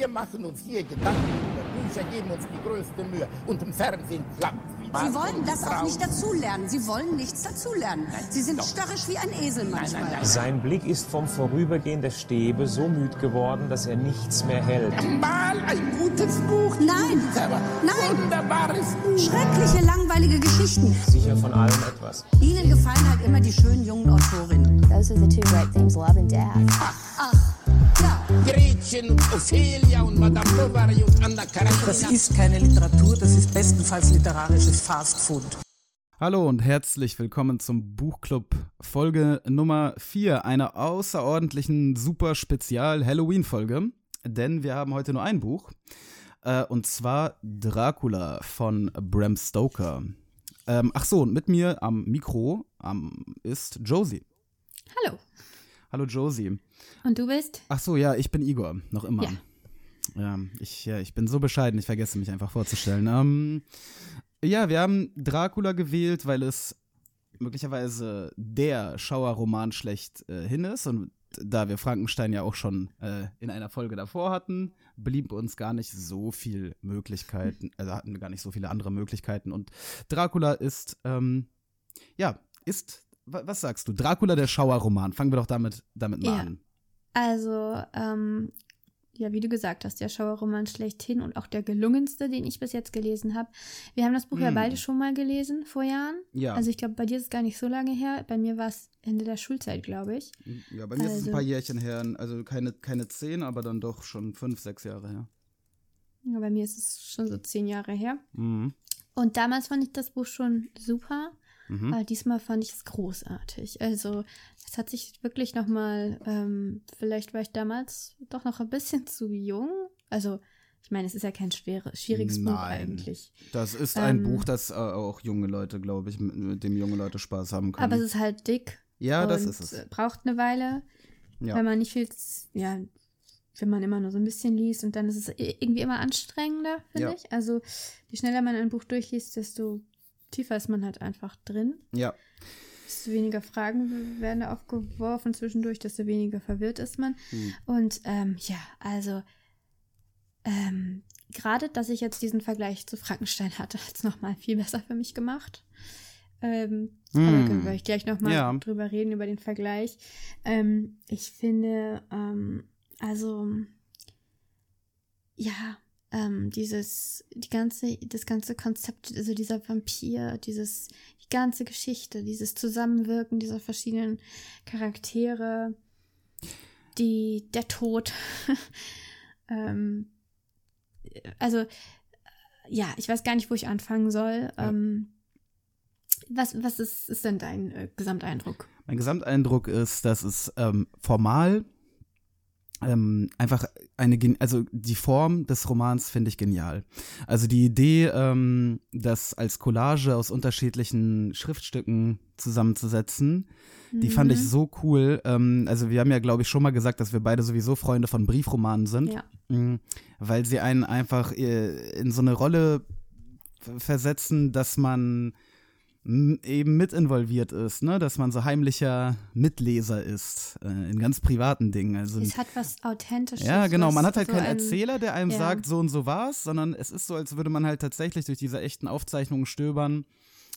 Wir machen uns hier Gedanken über Bücher, geben uns die größte Mühe. Und im Fernsehen klappt Sie wollen das auch nicht dazulernen. Sie wollen nichts dazulernen. Sie sind störrisch wie ein Esel manchmal. Nein, nein, nein. Sein Blick ist vom Vorübergehen der Stäbe so müd geworden, dass er nichts mehr hält. Mal ein gutes Buch. Nein, nein. Wunderbares Buch. Schreckliche, langweilige Geschichten. Sicher von allem etwas. Ihnen gefallen halt immer die schönen jungen Autorinnen. Those are the two great themes, love and death. Gretchen und Ophelia und Madame Bovary und Anna Karenina. Das ist keine Literatur, das ist bestenfalls literarisches Fastfood. Hallo und herzlich willkommen zum Buchclub Folge Nummer 4 einer außerordentlichen super Spezial Halloween Folge, denn wir haben heute nur ein Buch äh, und zwar Dracula von Bram Stoker. Ähm, ach so, und mit mir am Mikro ähm, ist Josie. Hallo. Hallo Josie. Und du bist? Ach so, ja, ich bin Igor, noch immer. Ja. Ja, ich, ja, ich bin so bescheiden, ich vergesse mich einfach vorzustellen. Ähm, ja, wir haben Dracula gewählt, weil es möglicherweise der Schauerroman schlechthin ist. Und da wir Frankenstein ja auch schon äh, in einer Folge davor hatten, blieb uns gar nicht so viel Möglichkeiten, also hatten wir gar nicht so viele andere Möglichkeiten. Und Dracula ist, ähm, ja, ist, was sagst du? Dracula der Schauerroman. Fangen wir doch damit, damit mal Ja. an. Also, ähm, ja, wie du gesagt hast, der Schauerroman schlechthin und auch der gelungenste, den ich bis jetzt gelesen habe. Wir haben das Buch ja Hm. beide schon mal gelesen, vor Jahren. Ja. Also ich glaube, bei dir ist es gar nicht so lange her. Bei mir war es Ende der Schulzeit, glaube ich. Ja, bei mir ist es ein Also- paar Jährchen her, also keine, keine zehn, aber dann doch schon fünf, sechs Jahre her. Ja, bei mir ist es schon so zehn Jahre her. Mhm. Und damals fand ich das Buch schon super. Mhm. Aber diesmal fand ich es großartig. Also es hat sich wirklich noch mal, ähm, vielleicht war ich damals doch noch ein bisschen zu jung. Also ich meine, es ist ja kein schwere, schwieriges Buch Nein. eigentlich. Das ist ein Ähm, Buch, das äh, auch junge Leute, glaube ich, mit, mit dem junge Leute Spaß haben können. Aber es ist halt dick. ja, das ist es. braucht eine Weile, Ja. wenn man nicht viel, ja, wenn man immer nur so ein bisschen liest und dann ist es irgendwie immer anstrengender, finde Ja. ich. Also je schneller man ein Buch durchliest, desto tiefer ist man halt einfach drin. Ja, desto weniger Fragen werden da aufgeworfen zwischendurch, desto weniger verwirrt ist man. Hm. Und ähm, ja, also ähm, gerade, dass ich jetzt diesen Vergleich zu Frankenstein hatte, hat es nochmal viel besser für mich gemacht. Ähm, Hm. Aber da können wir gleich nochmal Ja. drüber reden, über den Vergleich. Ähm, ich finde, ähm, also ja, ähm, dieses, die ganze, das ganze Konzept, also dieser Vampir, dieses, die ganze Geschichte, dieses Zusammenwirken dieser verschiedenen Charaktere, die, der Tod. ähm, also, ja, ich weiß gar nicht, wo ich anfangen soll. Ja. Ähm, was, was ist, ist denn dein äh, Gesamteindruck? mein Gesamteindruck ist, dass es ähm, formal ähm, einfach eine, also die Form des Romans finde ich genial. Also die Idee, ähm, das als Collage aus unterschiedlichen Schriftstücken zusammenzusetzen, die fand ich Mhm. so cool. Ähm, also wir haben ja, glaube ich, schon mal gesagt, dass wir beide sowieso Freunde von Briefromanen sind. Ja. Mm, Weil sie einen einfach äh, in so eine Rolle versetzen, dass man eben mit involviert ist, ne? Dass man so heimlicher Mitleser ist äh, in ganz privaten Dingen. Also Es hat was Authentisches. ja, genau. Man hat halt so keinen ein- Erzähler, der einem ja. sagt, so und so war's, sondern es ist so, als würde man halt tatsächlich durch diese echten Aufzeichnungen stöbern.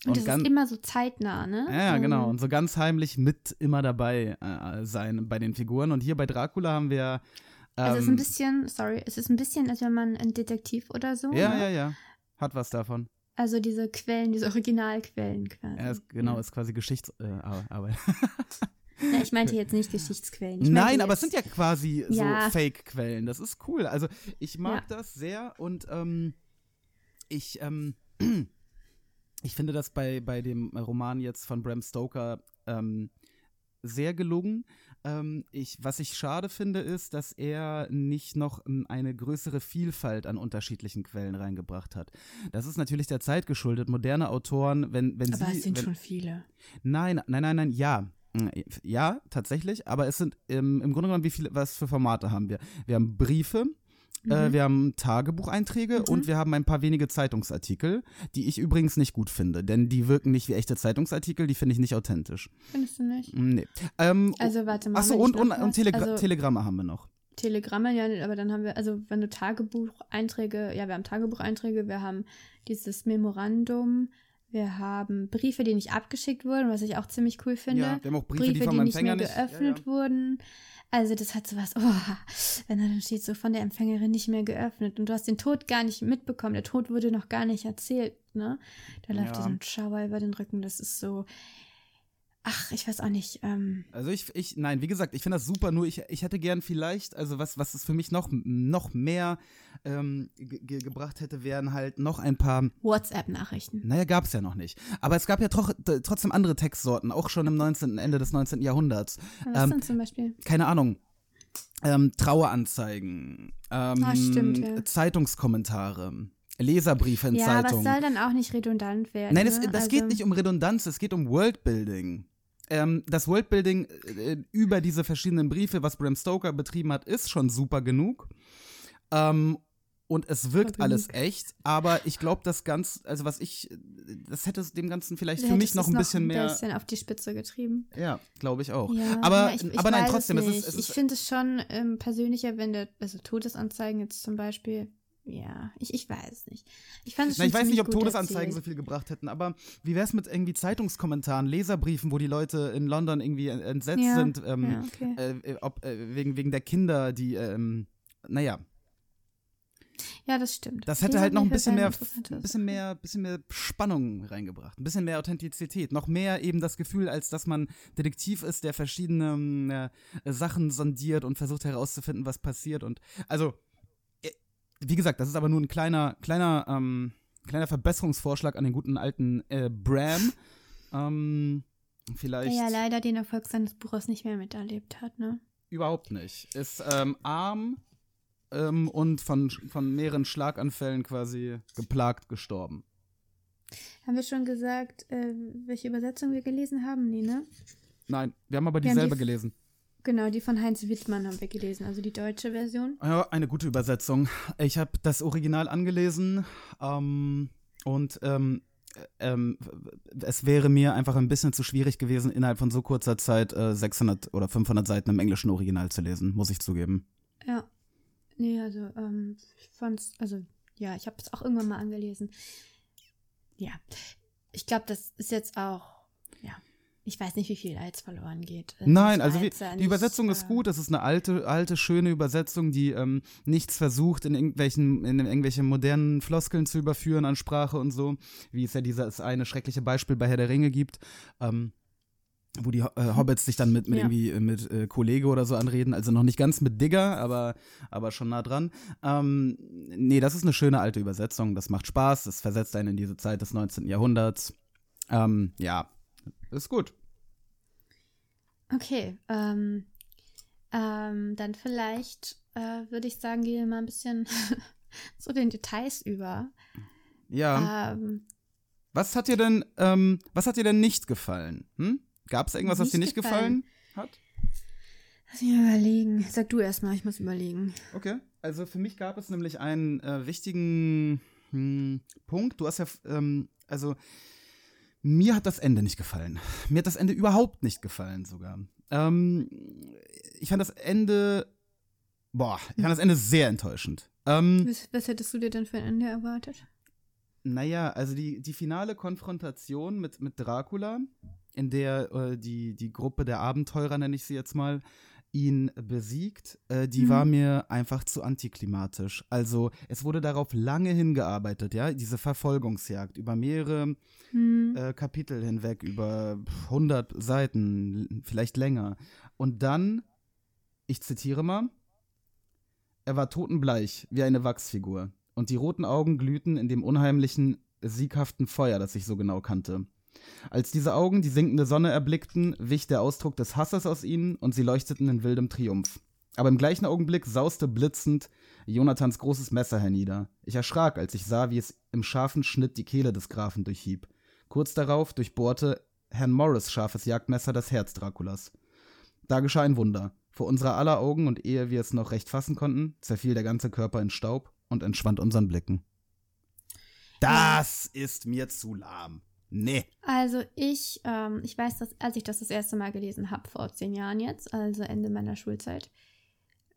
Und es ganz- ist immer so zeitnah, ne? ja, genau. Ähm, Und so ganz heimlich mit immer dabei äh, sein bei den Figuren. Und hier bei Dracula haben wir. Ähm, Also es ist ein bisschen, sorry, es ist ein bisschen, als wenn man ein Detektiv oder so. ja, ne? ja, ja. Hat was davon. Also diese Quellen, diese Originalquellen quasi. Er ist, genau, ist quasi Geschichtsarbeit. Ja, ich meinte jetzt nicht Geschichtsquellen. Nein, aber es sind ja quasi so Ja. Fake-Quellen. Das ist cool. Also ich mag Ja. das sehr und ähm, ich, ähm, ich finde das bei, bei dem Roman jetzt von Bram Stoker ähm, sehr gelungen. Ähm, ich, was ich schade finde, ist, dass er nicht noch eine größere Vielfalt an unterschiedlichen Quellen reingebracht hat. Das ist natürlich der Zeit geschuldet. Moderne Autoren, wenn, wenn Aber sie. es sind wenn, schon viele. Nein, nein, nein, nein, ja. Ja, tatsächlich, aber es sind ähm, im Grunde genommen, wie viele, was für Formate haben wir? Wir haben Briefe, äh, Mhm. wir haben Tagebucheinträge und wir haben ein paar wenige Zeitungsartikel, die ich übrigens nicht gut finde, denn die wirken nicht wie echte Zeitungsartikel, die finde ich nicht authentisch. Findest du nicht? Mm, Nee. Ähm, Also warte mal. Achso, und, und, und Telegra also, Telegramme haben wir noch. Telegramme, ja, aber dann haben wir, also wenn du Tagebucheinträge, ja, wir haben Tagebucheinträge, wir haben dieses Memorandum, wir haben Briefe, die nicht abgeschickt wurden, was ich auch ziemlich cool finde. Ja, wir haben auch Briefe, die vom nicht mehr Empfänger nicht- geöffnet ja, ja. wurden. Also das hat sowas, oh, wenn da dann steht so von der Empfängerin nicht mehr geöffnet und du hast den Tod gar nicht mitbekommen, der Tod wurde noch gar nicht erzählt, ne? Da läuft Ja. dir so ein Schauer über den Rücken, das ist so, ach, ich weiß auch nicht, ähm, Also ich, ich, nein, wie gesagt, ich finde das super, nur ich, ich hätte gern vielleicht, also was, was es für mich noch, noch mehr ähm, ge ge gebracht hätte, wären halt noch ein paar, WhatsApp-Nachrichten. naja, gab es ja noch nicht. Aber es gab ja tro trotzdem andere Textsorten, auch schon im 19., Ende des 19. Jahrhunderts. Was Ähm, denn zum Beispiel? keine Ahnung, ähm, Traueranzeigen, ähm, Ah, stimmt, ja. Zeitungskommentare, Leserbriefe in Ja, aber es Zeitungen. soll dann auch nicht redundant werden. Nein, das, ne? das also, geht nicht um Redundanz, es geht um Worldbuilding. Ähm, das Worldbuilding äh, über diese verschiedenen Briefe, was Bram Stoker betrieben hat, ist schon super genug. Ähm, und es wirkt alles echt, aber ich glaube, das ganz, also was ich, das hätte dem Ganzen vielleicht für mich noch ein bisschen mehr. Ein bisschen auf die Spitze getrieben. Ja, glaube ich auch. Ja, aber, ja, ich, ich aber nein, trotzdem, es ist, es ich finde es schon ähm, persönlicher, wenn der, also Todesanzeigen jetzt zum Beispiel, ja, ich, ich weiß nicht. Ich fand es Na, ich weiß nicht, ob Todesanzeigen so erzählt. viel gebracht hätten, aber wie wäre es mit irgendwie Zeitungskommentaren, Leserbriefen, wo die Leute in London irgendwie entsetzt Ja, sind, ähm, ja, okay. äh, ob, äh, wegen, wegen der Kinder, die, ähm, naja, Ja, das stimmt. das hätte halt noch ein mich bisschen mehr, bisschen mehr, bisschen mehr Spannung reingebracht, ein bisschen mehr Authentizität, noch mehr eben das Gefühl, als dass man Detektiv ist, der verschiedene äh, Sachen sondiert und versucht herauszufinden, was passiert und also wie gesagt, das ist aber nur ein kleiner, kleiner, ähm, kleiner Verbesserungsvorschlag an den guten alten äh, Bram. Ähm, vielleicht Der ja leider den Erfolg seines Buches nicht mehr miterlebt hat, ne? überhaupt nicht. Ist ähm, arm ähm, und von, von mehreren Schlaganfällen quasi geplagt gestorben. Haben wir schon gesagt, äh, welche Übersetzung wir gelesen haben? Nee, ne? Nein, wir haben aber Wir haben dieselbe die- gelesen. Genau, die von Heinz Wittmann haben wir gelesen, also die deutsche Version. Ja, eine gute Übersetzung. Ich habe das Original angelesen ähm, und ähm, äh, ähm, es wäre mir einfach ein bisschen zu schwierig gewesen, innerhalb von so kurzer Zeit äh, 600 oder 500 Seiten im englischen Original zu lesen, muss ich zugeben. Ja. Nee, also, ähm, ich fand's, also, ja, ich habe es auch irgendwann mal angelesen. Ja. Ich glaube, das ist jetzt auch, ich weiß nicht, wie viel jetzt verloren geht. Das Nein, also wie, die nicht, Übersetzung ist äh, gut. Es ist eine alte, alte, schöne Übersetzung, die ähm, nichts versucht, in irgendwelchen, in irgendwelche modernen Floskeln zu überführen an Sprache und so, wie es ja dieses eine schreckliche Beispiel bei Herr der Ringe gibt. Ähm, wo die äh, Hobbits sich dann mit, mit Ja. irgendwie äh, mit äh, Kollege oder so anreden, also noch nicht ganz mit Digger, aber, aber schon nah dran. Ähm, nee, das ist eine schöne alte Übersetzung, das macht Spaß, das versetzt einen in diese Zeit des 19. Jahrhunderts. Ähm, ja, ist gut. Okay, ähm, ähm, dann vielleicht äh, würde ich sagen, gehen wir mal ein bisschen zu den Details über. Ja. Ähm, Was hat dir denn, ähm, was hat dir denn nicht gefallen? Hm? Gab es irgendwas, was dir nicht gefallen, gefallen. hat? lass mich überlegen. Sag du erstmal, ich muss überlegen. Okay. Also für mich gab es nämlich einen äh, wichtigen hm, Punkt. Du hast ja, ähm, also mir hat das Ende nicht gefallen. Mir hat das Ende überhaupt nicht gefallen sogar. Ähm, ich fand das Ende, boah, ich fand das Ende sehr enttäuschend. Ähm, Was, was hättest du dir denn für ein Ende erwartet? Naja, also die, die finale Konfrontation mit, mit Dracula, in der äh, die, die Gruppe der Abenteurer, nenne ich sie jetzt mal, ihn besiegt, äh, die Mhm. war mir einfach zu antiklimatisch. Also es wurde darauf lange hingearbeitet, ja, diese Verfolgungsjagd über mehrere Hm. äh, Kapitel hinweg, über 100 Seiten, vielleicht länger. Und dann, ich zitiere mal, er war totenbleich, wie eine Wachsfigur, und die roten Augen glühten in dem unheimlichen, sieghaften Feuer, das ich so genau kannte. Als diese Augen die sinkende Sonne erblickten, wich der Ausdruck des Hasses aus ihnen und sie leuchteten in wildem Triumph. Aber im gleichen Augenblick sauste blitzend Jonathans großes Messer hernieder. Ich erschrak, als ich sah, wie es im scharfen Schnitt die Kehle des Grafen durchhieb. Kurz darauf durchbohrte Herrn Morris scharfes Jagdmesser das Herz Draculas. Da geschah ein Wunder. Vor unserer aller Augen und ehe wir es noch recht fassen konnten, zerfiel der ganze Körper in Staub und entschwand unseren Blicken. Das ist mir zu lahm. Nee. Also ich, ähm, ich weiß, dass als ich das das erste Mal gelesen habe, vor zehn Jahren jetzt, also Ende meiner Schulzeit,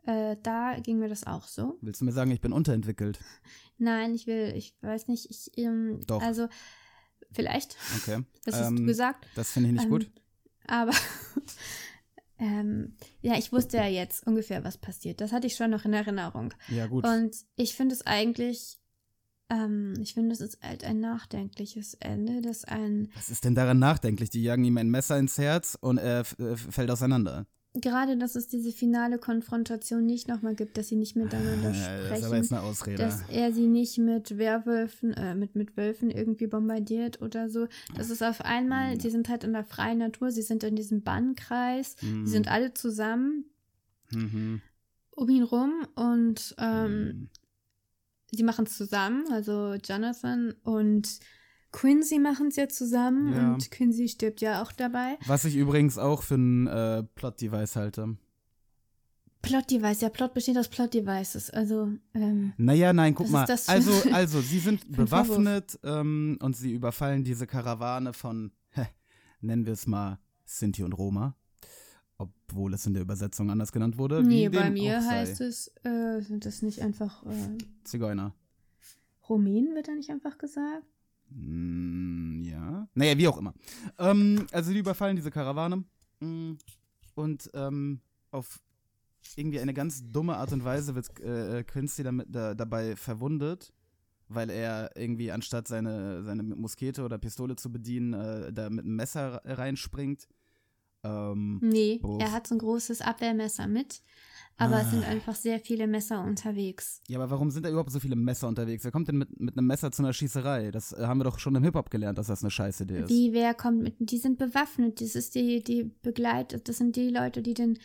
äh, da ging mir das auch so. Willst du mir sagen, ich bin unterentwickelt? Nein, ich will, ich weiß nicht, ich, ähm, Doch. also, vielleicht, Okay. das hast du Ähm, gesagt. Das finde ich nicht Ähm, gut. Aber ähm, ja, ich wusste ja jetzt ungefähr, was passiert. Das hatte ich schon noch in Erinnerung. Ja, gut. Und ich finde es eigentlich, ähm, ich finde, es ist halt ein nachdenkliches Ende, dass ein, Was ist denn daran nachdenklich? Die jagen ihm ein Messer ins Herz und er äh, fällt auseinander. gerade, dass es diese finale Konfrontation nicht nochmal gibt, dass sie nicht miteinander Ja, das ist aber sprechen. jetzt eine Ausrede. dass er sie nicht mit Werwölfen, äh, mit, mit Wölfen irgendwie bombardiert oder so. Das ist auf einmal, sie sind halt in der freien Natur, sie sind in diesem Bannkreis, Mhm. sie sind alle zusammen Mhm. um ihn rum und ähm, Sie machen es zusammen, also Jonathan und Quincy machen es ja zusammen Ja. und Quincy stirbt ja auch dabei. Was ich übrigens auch für ein äh, Plot-Device halte. Plot-Device, ja, Plot besteht aus Plot-Devices, also ähm, Naja, nein, guck mal. also, also, sie sind bewaffnet ähm, und sie überfallen diese Karawane von, hä, nennen wir es mal, Sinti und Roma. Obwohl es in der Übersetzung anders genannt wurde. nee, bei mir heißt es, äh, sind das nicht einfach äh, Zigeuner. Rumänen, wird da nicht einfach gesagt? Mm, ja. Naja, wie auch immer. Ähm, also die überfallen diese Karawane mm, und ähm, auf irgendwie eine ganz dumme Art und Weise wird äh, Quincy damit, da, dabei verwundet, weil er irgendwie anstatt seine, seine Muskete oder Pistole zu bedienen, äh, da mit einem Messer reinspringt. Ähm, Nee, er hat so ein großes Abwehrmesser mit, aber es sind Ah. einfach sehr viele Messer unterwegs. ja, aber warum sind da überhaupt so viele Messer unterwegs? Wer kommt denn mit, mit einem Messer zu einer Schießerei? Das äh, haben wir doch schon im Hip-Hop gelernt, dass das eine scheiß Idee ist. Wie, wer kommt mit, die sind bewaffnet, das ist die, die Begleit, das sind die Leute, die den,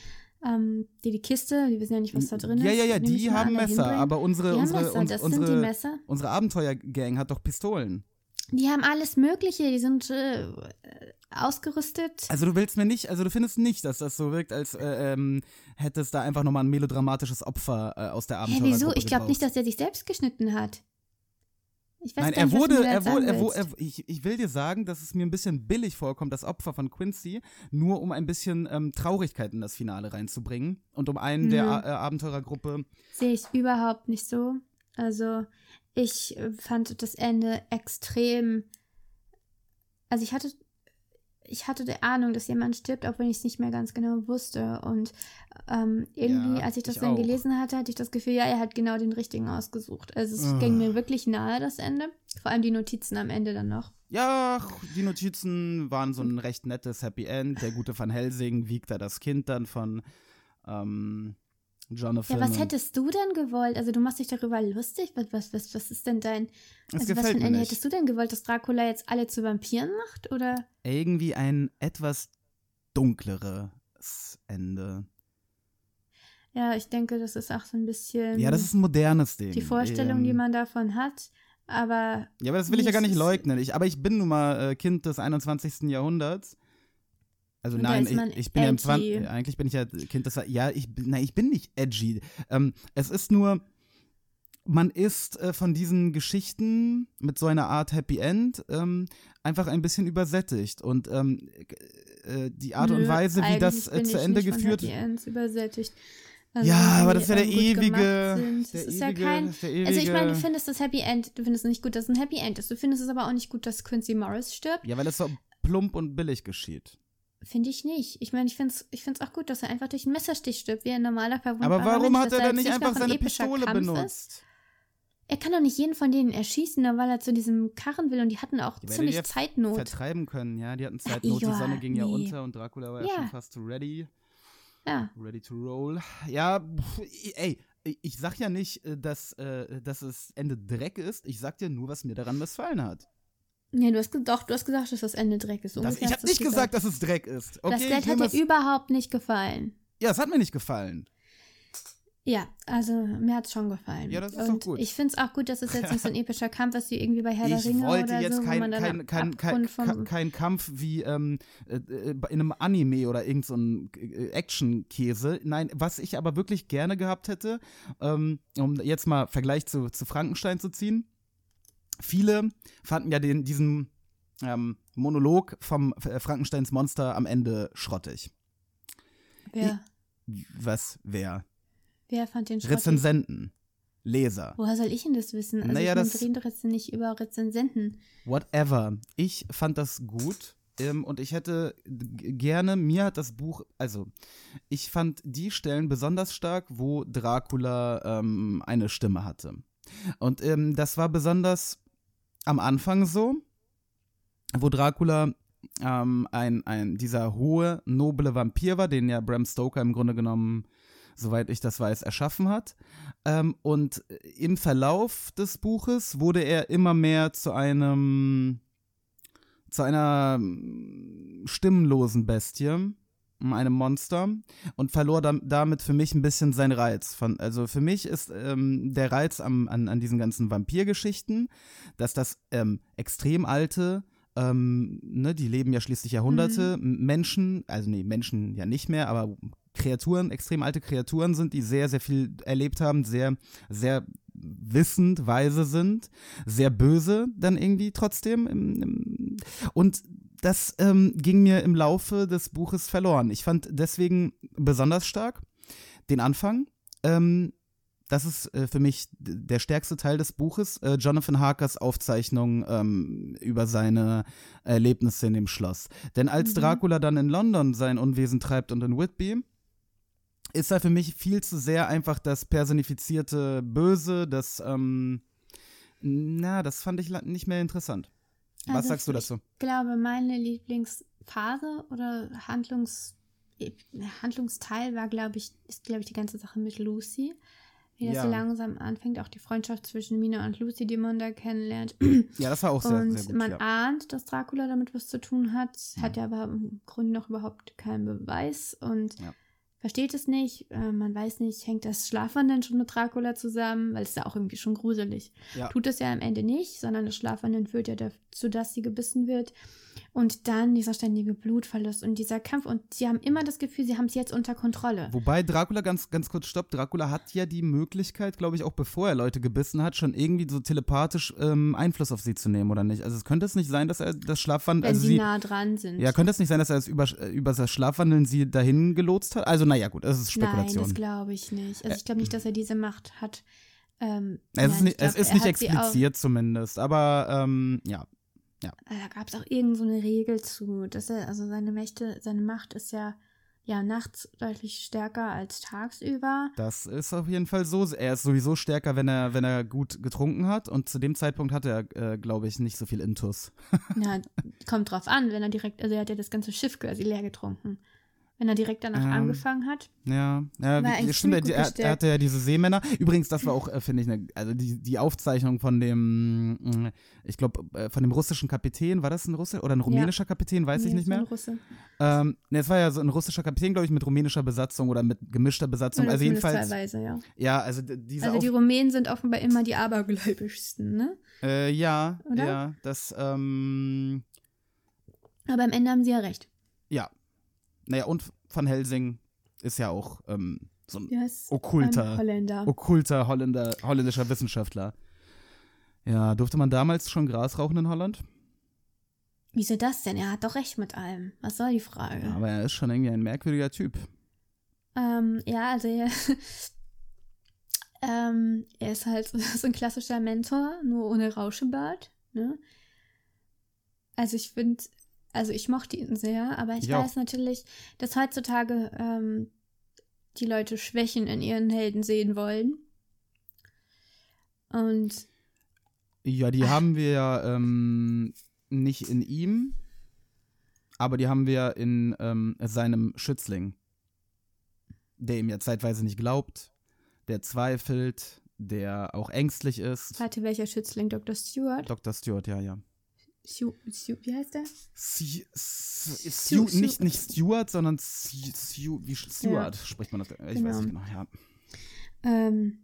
ähm, die die Kiste, die wissen ja nicht, was da drin ja, ist. ja, ja, ich die haben Messer, hinbringen. aber unsere, unsere, Messer, uns- unsere, unsere Abenteuergang hat doch Pistolen. Die haben alles Mögliche, die sind äh, ausgerüstet. Also du willst mir nicht, also du findest nicht, dass das so wirkt, als äh, ähm, hätte es da einfach nochmal ein melodramatisches Opfer äh, aus der Hä, Abenteuergruppe wieso? Ich glaube nicht, dass er sich selbst geschnitten hat. Ich weiß Nein, er nicht, wurde, er wurde, er wurde, er, ich, ich will dir sagen, dass es mir ein bisschen billig vorkommt, das Opfer von Quincy, nur um ein bisschen ähm, Traurigkeit in das Finale reinzubringen und um einen der Mhm. A äh, Abenteurergruppe. Sehe ich überhaupt nicht so. Also, ich äh, fand das Ende extrem. Also, ich hatte. Ich hatte die Ahnung, dass jemand stirbt, obwohl ich es nicht mehr ganz genau wusste. Und ähm, irgendwie, Ja, als ich das ich dann auch. gelesen hatte, hatte ich das Gefühl, ja, er hat genau den richtigen ausgesucht. Also es Ah. ging mir wirklich nahe, das Ende. Vor allem die Notizen am Ende dann noch. Ja, die Notizen waren so ein recht nettes Happy End. Der gute Van Helsing wiegt da das Kind dann von ähm, Jonathan. Ja, was hättest du denn gewollt? Also du machst dich darüber lustig. Was, was, was, was ist denn dein. Also was für ein Ende hättest du denn gewollt, dass Dracula jetzt alle zu Vampiren macht? Oder? Irgendwie ein etwas dunkleres Ende. Ja, ich denke, das ist auch so ein bisschen Ja, das ist ein modernes Ding. die Vorstellung, ähm, die man davon hat. Aber Ja, aber das will ich ja gar nicht leugnen. Ich, aber ich bin nun mal äh, Kind des 21. Jahrhunderts. Also Und nein, ich, ich bin ja im edgy. 20. Eigentlich bin ich ja Kind des. Ja, ich bin. Nein, ich bin nicht edgy. Ähm, es ist nur. Man ist äh, von diesen Geschichten mit so einer Art Happy End ähm, einfach ein bisschen übersättigt. Und ähm, äh, die Art und nö, Weise, wie das äh, zu ich Ende geführt Ends übersättigt. Ja, aber das ist ja der ewige- der Das ist ja ewige- kein. der Also ich meine, du findest das Happy End, du findest nicht gut, dass es ein Happy End ist. Du findest es aber auch nicht gut, dass Quincy Morris stirbt. Ja, weil es so plump und billig geschieht. Finde ich nicht. Ich meine, ich finde es ich find's auch gut, dass er einfach durch einen Messerstich stirbt, wie ein normaler verwundbarer Aber warum Mensch, hat er dann nicht einfach seine Pistole Kampf Ist. benutzt? Er kann doch nicht jeden von denen erschießen, nur weil er zu diesem Karren will und die hatten auch Die ziemlich die ja Zeitnot. vertreiben können, ja. Die hatten Zeitnot, die ja, Sonne ging ja nee. unter und Dracula war ja, Ja. schon fast ready. Ja. Ready to roll. Ja, ey, ich sag ja nicht, äh, dass, äh, dass das Ende Dreck ist. Ich sag dir nur, was mir daran missfallen hat. Nee, du hast, doch, du hast gesagt, dass das Ende Dreck ist. Das, ich hast hab du's nicht gesagt, dass es Dreck ist. Okay, das Geld hat es- dir überhaupt nicht gefallen. Ja, es hat mir nicht gefallen. Ja, also mir hat es schon gefallen. Ja, das ist und doch gut. Ich finde es auch gut, dass es jetzt nicht so ein epischer Kampf ist wie irgendwie bei Herr der Ich Ringe wollte oder jetzt so, kein, kein, kein, kein, kein, Kampf wie ähm, äh, äh, in einem Anime oder irgend so ein äh, Action-Käse. Nein, was ich aber wirklich gerne gehabt hätte, ähm, um jetzt mal Vergleich zu, zu Frankenstein zu ziehen. Viele fanden ja den, diesen ähm, Monolog vom äh, Frankensteins Monster am Ende schrottig. Wer? Was, wer? Wer fand den Schrott? Rezensenten. Leser. Woher soll ich denn das wissen? Also Naja, ich reden doch jetzt nicht über Rezensenten. Whatever. Ich fand das gut. Ähm, und ich hätte gerne, mir hat das Buch, also ich fand die Stellen besonders stark, wo Dracula ähm, eine Stimme hatte. Und ähm, das war besonders am Anfang so, wo Dracula ähm, ein, ein, dieser hohe, noble Vampir war, den ja Bram Stoker im Grunde genommen, soweit ich das weiß, erschaffen hat. Ähm, und im Verlauf des Buches wurde er immer mehr zu einem, zu einer mm, stimmenlosen Bestie, einem Monster und verlor dam damit für mich ein bisschen seinen Reiz. Von, also für mich ist ähm, der Reiz am, an, an diesen ganzen Vampirgeschichten, dass das ähm, extrem alte, ähm, ne, die leben ja schließlich Jahrhunderte, M- Menschen, also nee, Menschen ja nicht mehr, aber Kreaturen, extrem alte Kreaturen sind, die sehr, sehr viel erlebt haben, sehr, sehr wissend, weise sind, sehr böse dann irgendwie trotzdem. Im, im, und das ähm, ging mir im Laufe des Buches verloren. Ich fand deswegen besonders stark den Anfang. Ähm, das ist äh, für mich der stärkste Teil des Buches, äh, Jonathan Harkers Aufzeichnung ähm, über seine Erlebnisse in dem Schloss. Denn als Mhm. Dracula dann in London sein Unwesen treibt und in Whitby, ist er für mich viel zu sehr einfach das personifizierte Böse, das, ähm, na, das fand ich nicht mehr interessant. Was Also sagst du ich dazu? glaube, meine Lieblingsphase oder Handlungs Handlungsteil war, glaube ich, ist, glaube ich, die ganze Sache mit Lucy. Wie das Ja. so langsam anfängt, auch die Freundschaft zwischen Mina und Lucy, die man da kennenlernt. Ja, das war auch sehr, und sehr gut. man ja. ahnt, dass Dracula damit was zu tun hat, hat ja aber im Grunde noch überhaupt keinen Beweis und Ja. Versteht es nicht. Äh, man weiß nicht, hängt das Schlafwandern schon mit Dracula zusammen, weil es ist ja auch irgendwie schon gruselig. Ja. Tut es ja am Ende nicht, sondern das Schlafwandern führt ja dazu, dass sie gebissen wird. Und dann dieser ständige Blutverlust und dieser Kampf. Und sie haben immer das Gefühl, sie haben es jetzt unter Kontrolle. Wobei Dracula, ganz, ganz kurz stopp, Dracula hat ja die Möglichkeit, glaube ich, auch bevor er Leute gebissen hat, schon irgendwie so telepathisch ähm, Einfluss auf sie zu nehmen, oder nicht? Also es könnte es nicht sein, dass er das Schlafwandeln, wenn also sie, sie, nah dran sind. ja, könnte es nicht sein, dass er es über, äh, über das Schlafwandeln sie dahin gelotst hat? Also naja, gut, das ist Nein, Spekulation. das glaube ich nicht. Also ich glaube nicht, dass er diese Macht hat. Ähm, es nein, ist ich nicht, es glaub, ist er nicht expliziert zumindest, aber ähm, ja. Äh, Da gab es auch irgend so eine Regel zu, dass er, also seine Mächte, seine Macht ist ja, ja nachts deutlich stärker als tagsüber. Das ist auf jeden Fall so. Er ist sowieso stärker, wenn er, wenn er gut getrunken hat. Und zu dem Zeitpunkt hat er, äh, glaube ich, nicht so viel Intus. Ja, kommt drauf an, wenn er direkt, also er hat ja das ganze Schiff quasi leer getrunken. Wenn er direkt danach Ähm, angefangen hat. Ja, ja wie, stimmt, er, er, er hatte ja diese Seemänner. Übrigens, das war auch, äh, finde ich, eine, also die, die Aufzeichnung von dem, mh, ich glaube, äh, von dem russischen Kapitän, war das ein russischer oder ein rumänischer Kapitän, weiß ich Nee, nicht so ein mehr. Russe. Ähm, ne, es war ja so ein russischer Kapitän, glaube ich, mit rumänischer Besatzung oder mit gemischter Besatzung. Oder also jedenfalls, Teilweise, ja. ja, also diese Also die Rumänen sind offenbar immer die abergläubischsten, ne? äh, ja, Oder? ja, das, ähm, Aber am Ende haben sie ja recht. ja. Naja, und Van Helsing ist ja auch ähm, so ein heißt Okkulter. Holländer. okkulter Holländer, holländischer Wissenschaftler. Ja, durfte man damals schon Gras rauchen in Holland? Wieso das denn? Er hat doch recht mit allem. Was soll die Frage? Ja, aber er ist schon irgendwie ein merkwürdiger Typ. Ähm, ja, also er, ähm, er ist halt so ein klassischer Mentor, nur ohne Rauschebart. Ne? Also ich finde, also ich mochte ihn sehr, aber ich Ich auch. weiß natürlich, dass heutzutage ähm, die Leute Schwächen in ihren Helden sehen wollen. Und Ja, die haben wir ja ähm, nicht in ihm, aber die haben wir in ähm, seinem Schützling, der ihm ja zeitweise nicht glaubt, der zweifelt, der auch ängstlich ist. warte, welcher Schützling? Dr. Stewart? Dr. Stewart, ja, ja. Stu, Stu, wie heißt der? Sie, Stu- Stu, nicht, nicht Stewart, sondern Stu, wie Stewart spricht man das? Ich Genau. weiß nicht genau, ja. Ähm,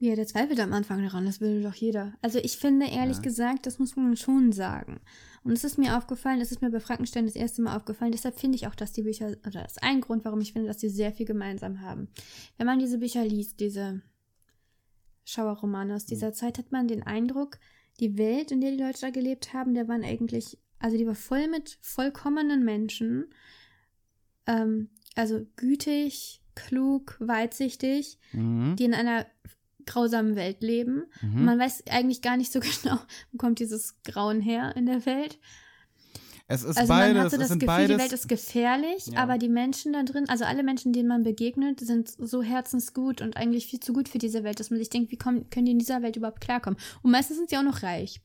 ja, der zweifelt am Anfang daran, das will doch jeder. Also ich finde, ehrlich Ja. gesagt, das muss man schon sagen. Und es ist mir aufgefallen, es ist mir bei Frankenstein das erste Mal aufgefallen, deshalb finde ich auch, dass die Bücher, oder das ist ein Grund, warum ich finde, dass die sehr viel gemeinsam haben. Wenn man diese Bücher liest, diese Schauerromane aus dieser Zeit, hat man den Eindruck, die Welt, in der die Leute da gelebt haben, der waren eigentlich, also die war voll mit vollkommenen Menschen, ähm, also gütig, klug, weitsichtig, Mhm. die in einer grausamen Welt leben. Mhm. man weiß eigentlich gar nicht so genau, wo kommt dieses Grauen her in der Welt. Es ist Also man beides, hat so es das Gefühl, beides. die Welt ist gefährlich, Ja. aber die Menschen da drin, also alle Menschen, denen man begegnet, sind so herzensgut und eigentlich viel zu gut für diese Welt, dass man sich denkt, wie kommen, können die in dieser Welt überhaupt klarkommen? Und meistens sind sie auch noch reich.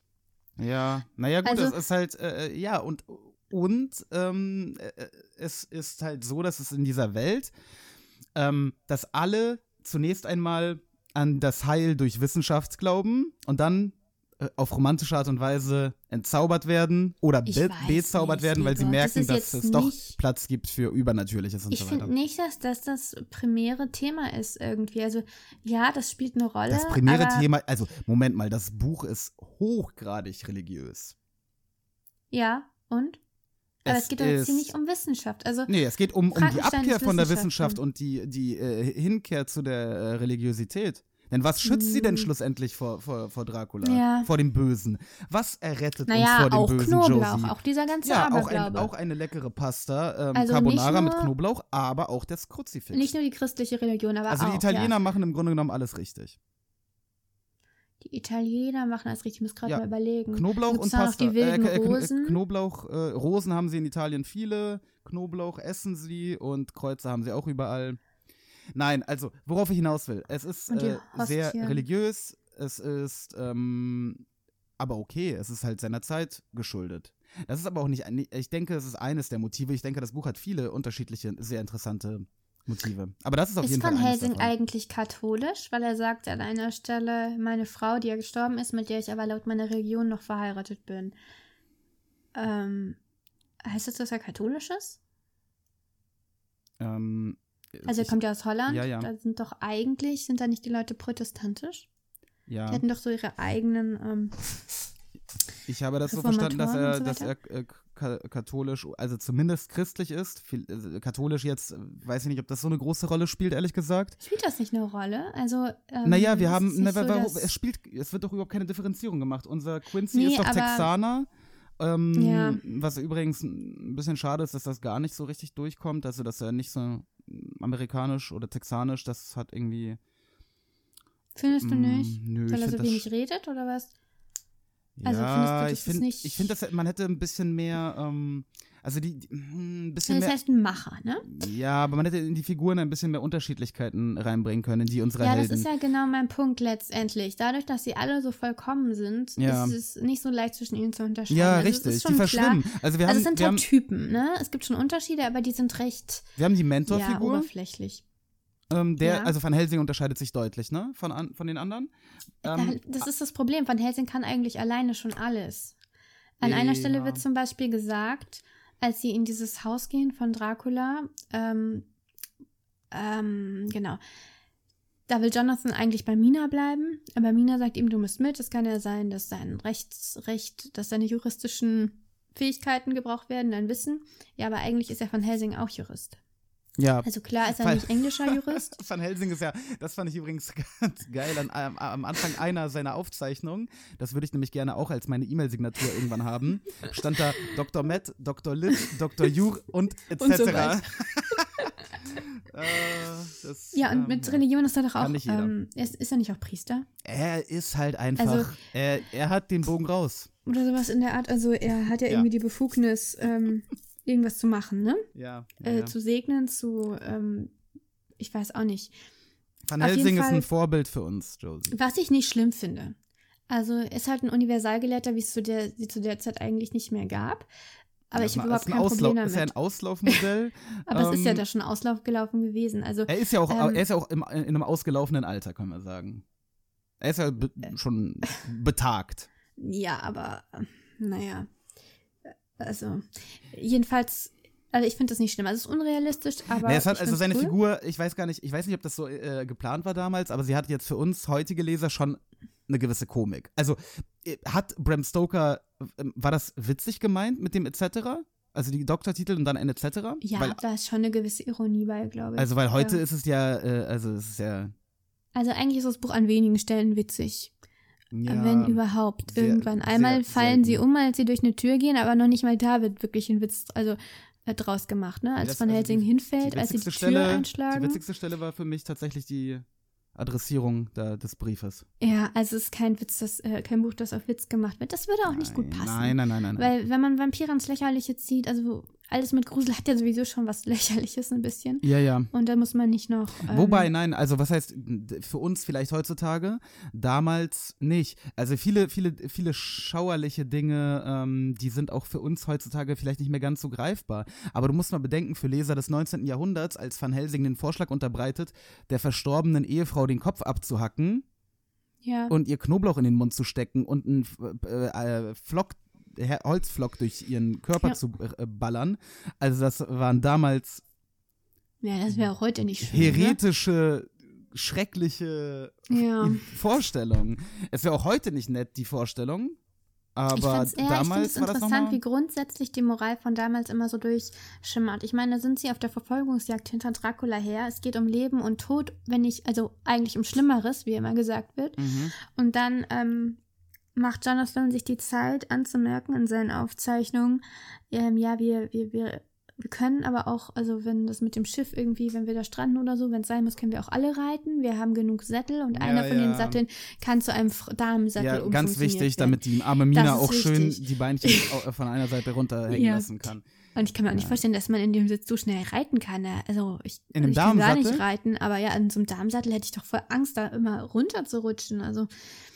Ja, naja, gut, Also- es ist halt, äh, äh, ja, und, und ähm, äh, es ist halt so, dass es in dieser Welt, ähm, dass alle zunächst einmal an das Heil durch Wissenschaft glauben und dann auf romantische Art und Weise entzaubert werden oder Ich be bezaubert nicht, werden, weil sie das merken, ist dass es doch Platz gibt für Übernatürliches und Ich so weiter. finde nicht, dass das das primäre Thema ist irgendwie. Also ja, das spielt eine Rolle. Das primäre Thema, also Moment mal, das Buch ist hochgradig religiös. Ja, und? Aber es, geht doch jetzt hier nicht um Wissenschaft. Also Nee, es geht um, um die Abkehr von der Wissenschaft Wissenschaft und die, die äh, Hinkehr zu der äh, Religiosität. Denn was schützt sie denn Mm. schlussendlich vor, vor, vor Dracula? Ja. Vor dem Bösen? Was errettet uns naja, vor dem auch Bösen, Knoblauch, Josie? auch dieser ganze ja, auch, ein, auch eine leckere Pasta, ähm, Also Carbonara nicht mit nur- Knoblauch, aber auch das Kruzifix. Nicht nur die christliche Religion, aber also auch. die Italiener Ja. machen im Grunde genommen alles richtig. Die Italiener machen das richtig, ich muss gerade Ja, mal überlegen. Knoblauch Gibt's und noch Pasta. die wilden K- Kn- Rosen? Knoblauch, äh, Rosen haben sie in Italien viele, Knoblauch essen sie und Kreuze haben sie auch überall. Nein, also, worauf ich hinaus will, es ist äh, sehr religiös, es ist ähm, aber okay, es ist halt seiner Zeit geschuldet. Das ist aber auch nicht, ich denke, es ist eines der Motive. Ich denke, das Buch hat viele unterschiedliche, sehr interessante Motive. Aber das ist auf Ist jeden Van Fall eines Helsing davon. eigentlich katholisch? Weil er sagt an einer Stelle, meine Frau, die ja gestorben ist, mit der ich aber laut meiner Religion noch verheiratet bin. Ähm, heißt das, dass er katholisch ist? Ähm, Also er kommt ja aus Holland. Ja, ja. Da sind doch eigentlich, sind da nicht die Leute protestantisch? ja. Die hatten doch so ihre eigenen, ähm, Ich habe das so verstanden, dass er, und dass so er äh, ka katholisch, also zumindest christlich ist. Viel, also katholisch jetzt, äh, weiß ich nicht, ob das so eine große Rolle spielt, ehrlich gesagt. spielt das nicht eine Rolle? Also, ähm, naja, wir haben, es nicht na, so, es spielt, es wird doch überhaupt keine Differenzierung gemacht. Unser Quincy Nee, ist doch Texaner. Ähm, Ja. Was übrigens ein bisschen schade ist, dass das gar nicht so richtig durchkommt. Also, dass er nicht so amerikanisch oder texanisch, das hat irgendwie. Findest du mm, nicht? Nö, Weil er so find wenig redet oder was? Also ja, findest du, das ich ist finde, nicht- ich finde, man hätte ein bisschen mehr, ähm, also die, die hm, ein bisschen Das mehr, heißt ein Macher, ne? ja, aber man hätte in die Figuren ein bisschen mehr Unterschiedlichkeiten reinbringen können, in die unsere Ja, Helden. das ist ja genau mein Punkt letztendlich. Dadurch, dass sie alle so vollkommen sind, Ja. ist es nicht so leicht zwischen ihnen zu unterscheiden. ja, also richtig, die schon klar. verschwimmen. Also wir haben, Also es sind halt haben, Typen, ne? Es gibt schon Unterschiede, aber die sind recht wir haben die ja, Mentorfigur, oberflächlich. ähm, der, Ja. also Van Helsing unterscheidet sich deutlich, ne, von, an, von den anderen. Ähm, das ist das Problem. Van Helsing kann eigentlich alleine schon alles. An einer Stelle Ja. wird zum Beispiel gesagt, als sie in dieses Haus gehen von Dracula, ähm, ähm, genau. Da will Jonathan eigentlich bei Mina bleiben, aber Mina sagt ihm, du musst mit. Es kann ja sein, dass dein Rechtsrecht, dass deine juristischen Fähigkeiten gebraucht werden, dein Wissen. Ja, aber eigentlich ist er von Helsing auch Jurist. Ja, Also klar ist er nicht englischer Jurist. Van Helsing ist ja, das fand ich übrigens ganz geil an, am, am Anfang einer seiner Aufzeichnungen. Das würde ich nämlich gerne auch als meine E-Mail-Signatur irgendwann haben. Stand da Dr. Matt, Dr. Liv, Dr. Jur und etc. Und so äh, das, Ja, und ähm, mit Religion ist er doch auch. Ähm, ist, ist er nicht auch Priester? Er ist halt einfach, Also- er, er hat den Bogen raus. Oder sowas in der Art. Also er hat ja, Ja. irgendwie die Befugnis, ähm, irgendwas zu machen, ne? Ja. Äh, Zu segnen, zu, ähm, ich weiß auch nicht. Van Helsing ist Fall- ein Vorbild für uns, Josie. Was ich nicht schlimm finde. Also ist halt ein Universalgelehrter, wie es zu der, sie zu der Zeit eigentlich nicht mehr gab. Aber Ja, ich habe ist überhaupt ein kein Auslau- Problem damit. Ist ja ein Auslaufmodell. Aber es ist ja ähm, da schon Auslauf gelaufen gewesen. Also Er ist ja auch, Ähm, er ist ja auch im, in einem ausgelaufenen Alter, kann man sagen. Er ist ja be Äh. schon betagt. Ja, aber äh, naja. Also, jedenfalls, also ich finde das nicht schlimm. Also es ist unrealistisch, aber. Nee, es hat, also seine cool. Figur, ich weiß gar nicht, ich weiß nicht, ob das so äh, geplant war damals, aber sie hat jetzt für uns heutige Leser schon eine gewisse Komik. Also äh, hat Bram Stoker, äh, war das witzig gemeint mit dem etc.? Also die Doktortitel und dann ein etc.? Ja, Weil, da ist schon eine gewisse Ironie bei, glaube ich. also weil heute ja. ist es ja, äh, also es ist ja, Also eigentlich ist das Buch an wenigen Stellen witzig. Ja wenn überhaupt. sehr- Irgendwann. Einmal sehr fallen sie selten. um, als sie durch eine Tür gehen, aber noch nicht mal da wird wirklich ein Witz. Also äh, draus gemacht, ne? Als Das- Van also Helsing die- hinfällt, als sie die Tür Stelle, einschlagen. Die witzigste Stelle war für mich tatsächlich die Adressierung da, des Briefes. Ja, also es ist kein Witz, das, äh, kein Buch, das auf Witz gemacht wird. Das würde auch nicht gut passen. Nein, nein, nein, nein. nein. Weil wenn man Vampire ins Lächerliche zieht, also alles mit Grusel hat ja sowieso schon was Lächerliches ein bisschen. ja, ja. Und da muss man nicht noch. Ähm, Wobei, nein, also was heißt für uns vielleicht heutzutage, damals nicht. Also viele, viele, viele schauerliche Dinge, ähm, die sind auch für uns heutzutage vielleicht nicht mehr ganz so greifbar. Aber du musst mal bedenken, für Leser des 19. Jahrhunderts, als Van Helsing den Vorschlag unterbreitet, der verstorbenen Ehefrau den Kopf abzuhacken Ja. und ihr Knoblauch in den Mund zu stecken und einen äh, äh, Flock, Holzflock durch ihren Körper Ja. zu äh, ballern. Also das waren damals ja, das wäre auch heute nicht schön. heretische, schreckliche Ne? Ja. Vorstellungen. Es wäre auch heute nicht nett, die Vorstellung. Ich Aber ich damals find's war das interessant, wie grundsätzlich die Moral von damals immer so durchschimmert. Ich meine, da sind sie auf der Verfolgungsjagd hinter Dracula her. Es geht um Leben und Tod, wenn nicht, also eigentlich um Schlimmeres, wie immer gesagt wird. Mhm. Und dann ähm, macht Jonathan sich die Zeit anzumerken in seinen Aufzeichnungen, ähm, ja, wir, wir, wir, wir können aber auch, also wenn das mit dem Schiff irgendwie, wenn wir da stranden oder so, wenn es sein muss, können wir auch alle reiten. Wir haben genug Sättel und Ja, einer von den ja. Satteln kann zu einem Damensattel Ja, ganz wichtig, werden. damit die arme Mina auch schön wichtig. die Beinchen von einer Seite runterhängen Ja. lassen kann. Und ich kann mir auch nicht Ja. vorstellen, dass man in dem Sitz so schnell reiten kann. Also ich, In einem ich kann gar nicht reiten, aber ja, in so einem Darmsattel hätte ich doch voll Angst, da immer runterzurutschen. Also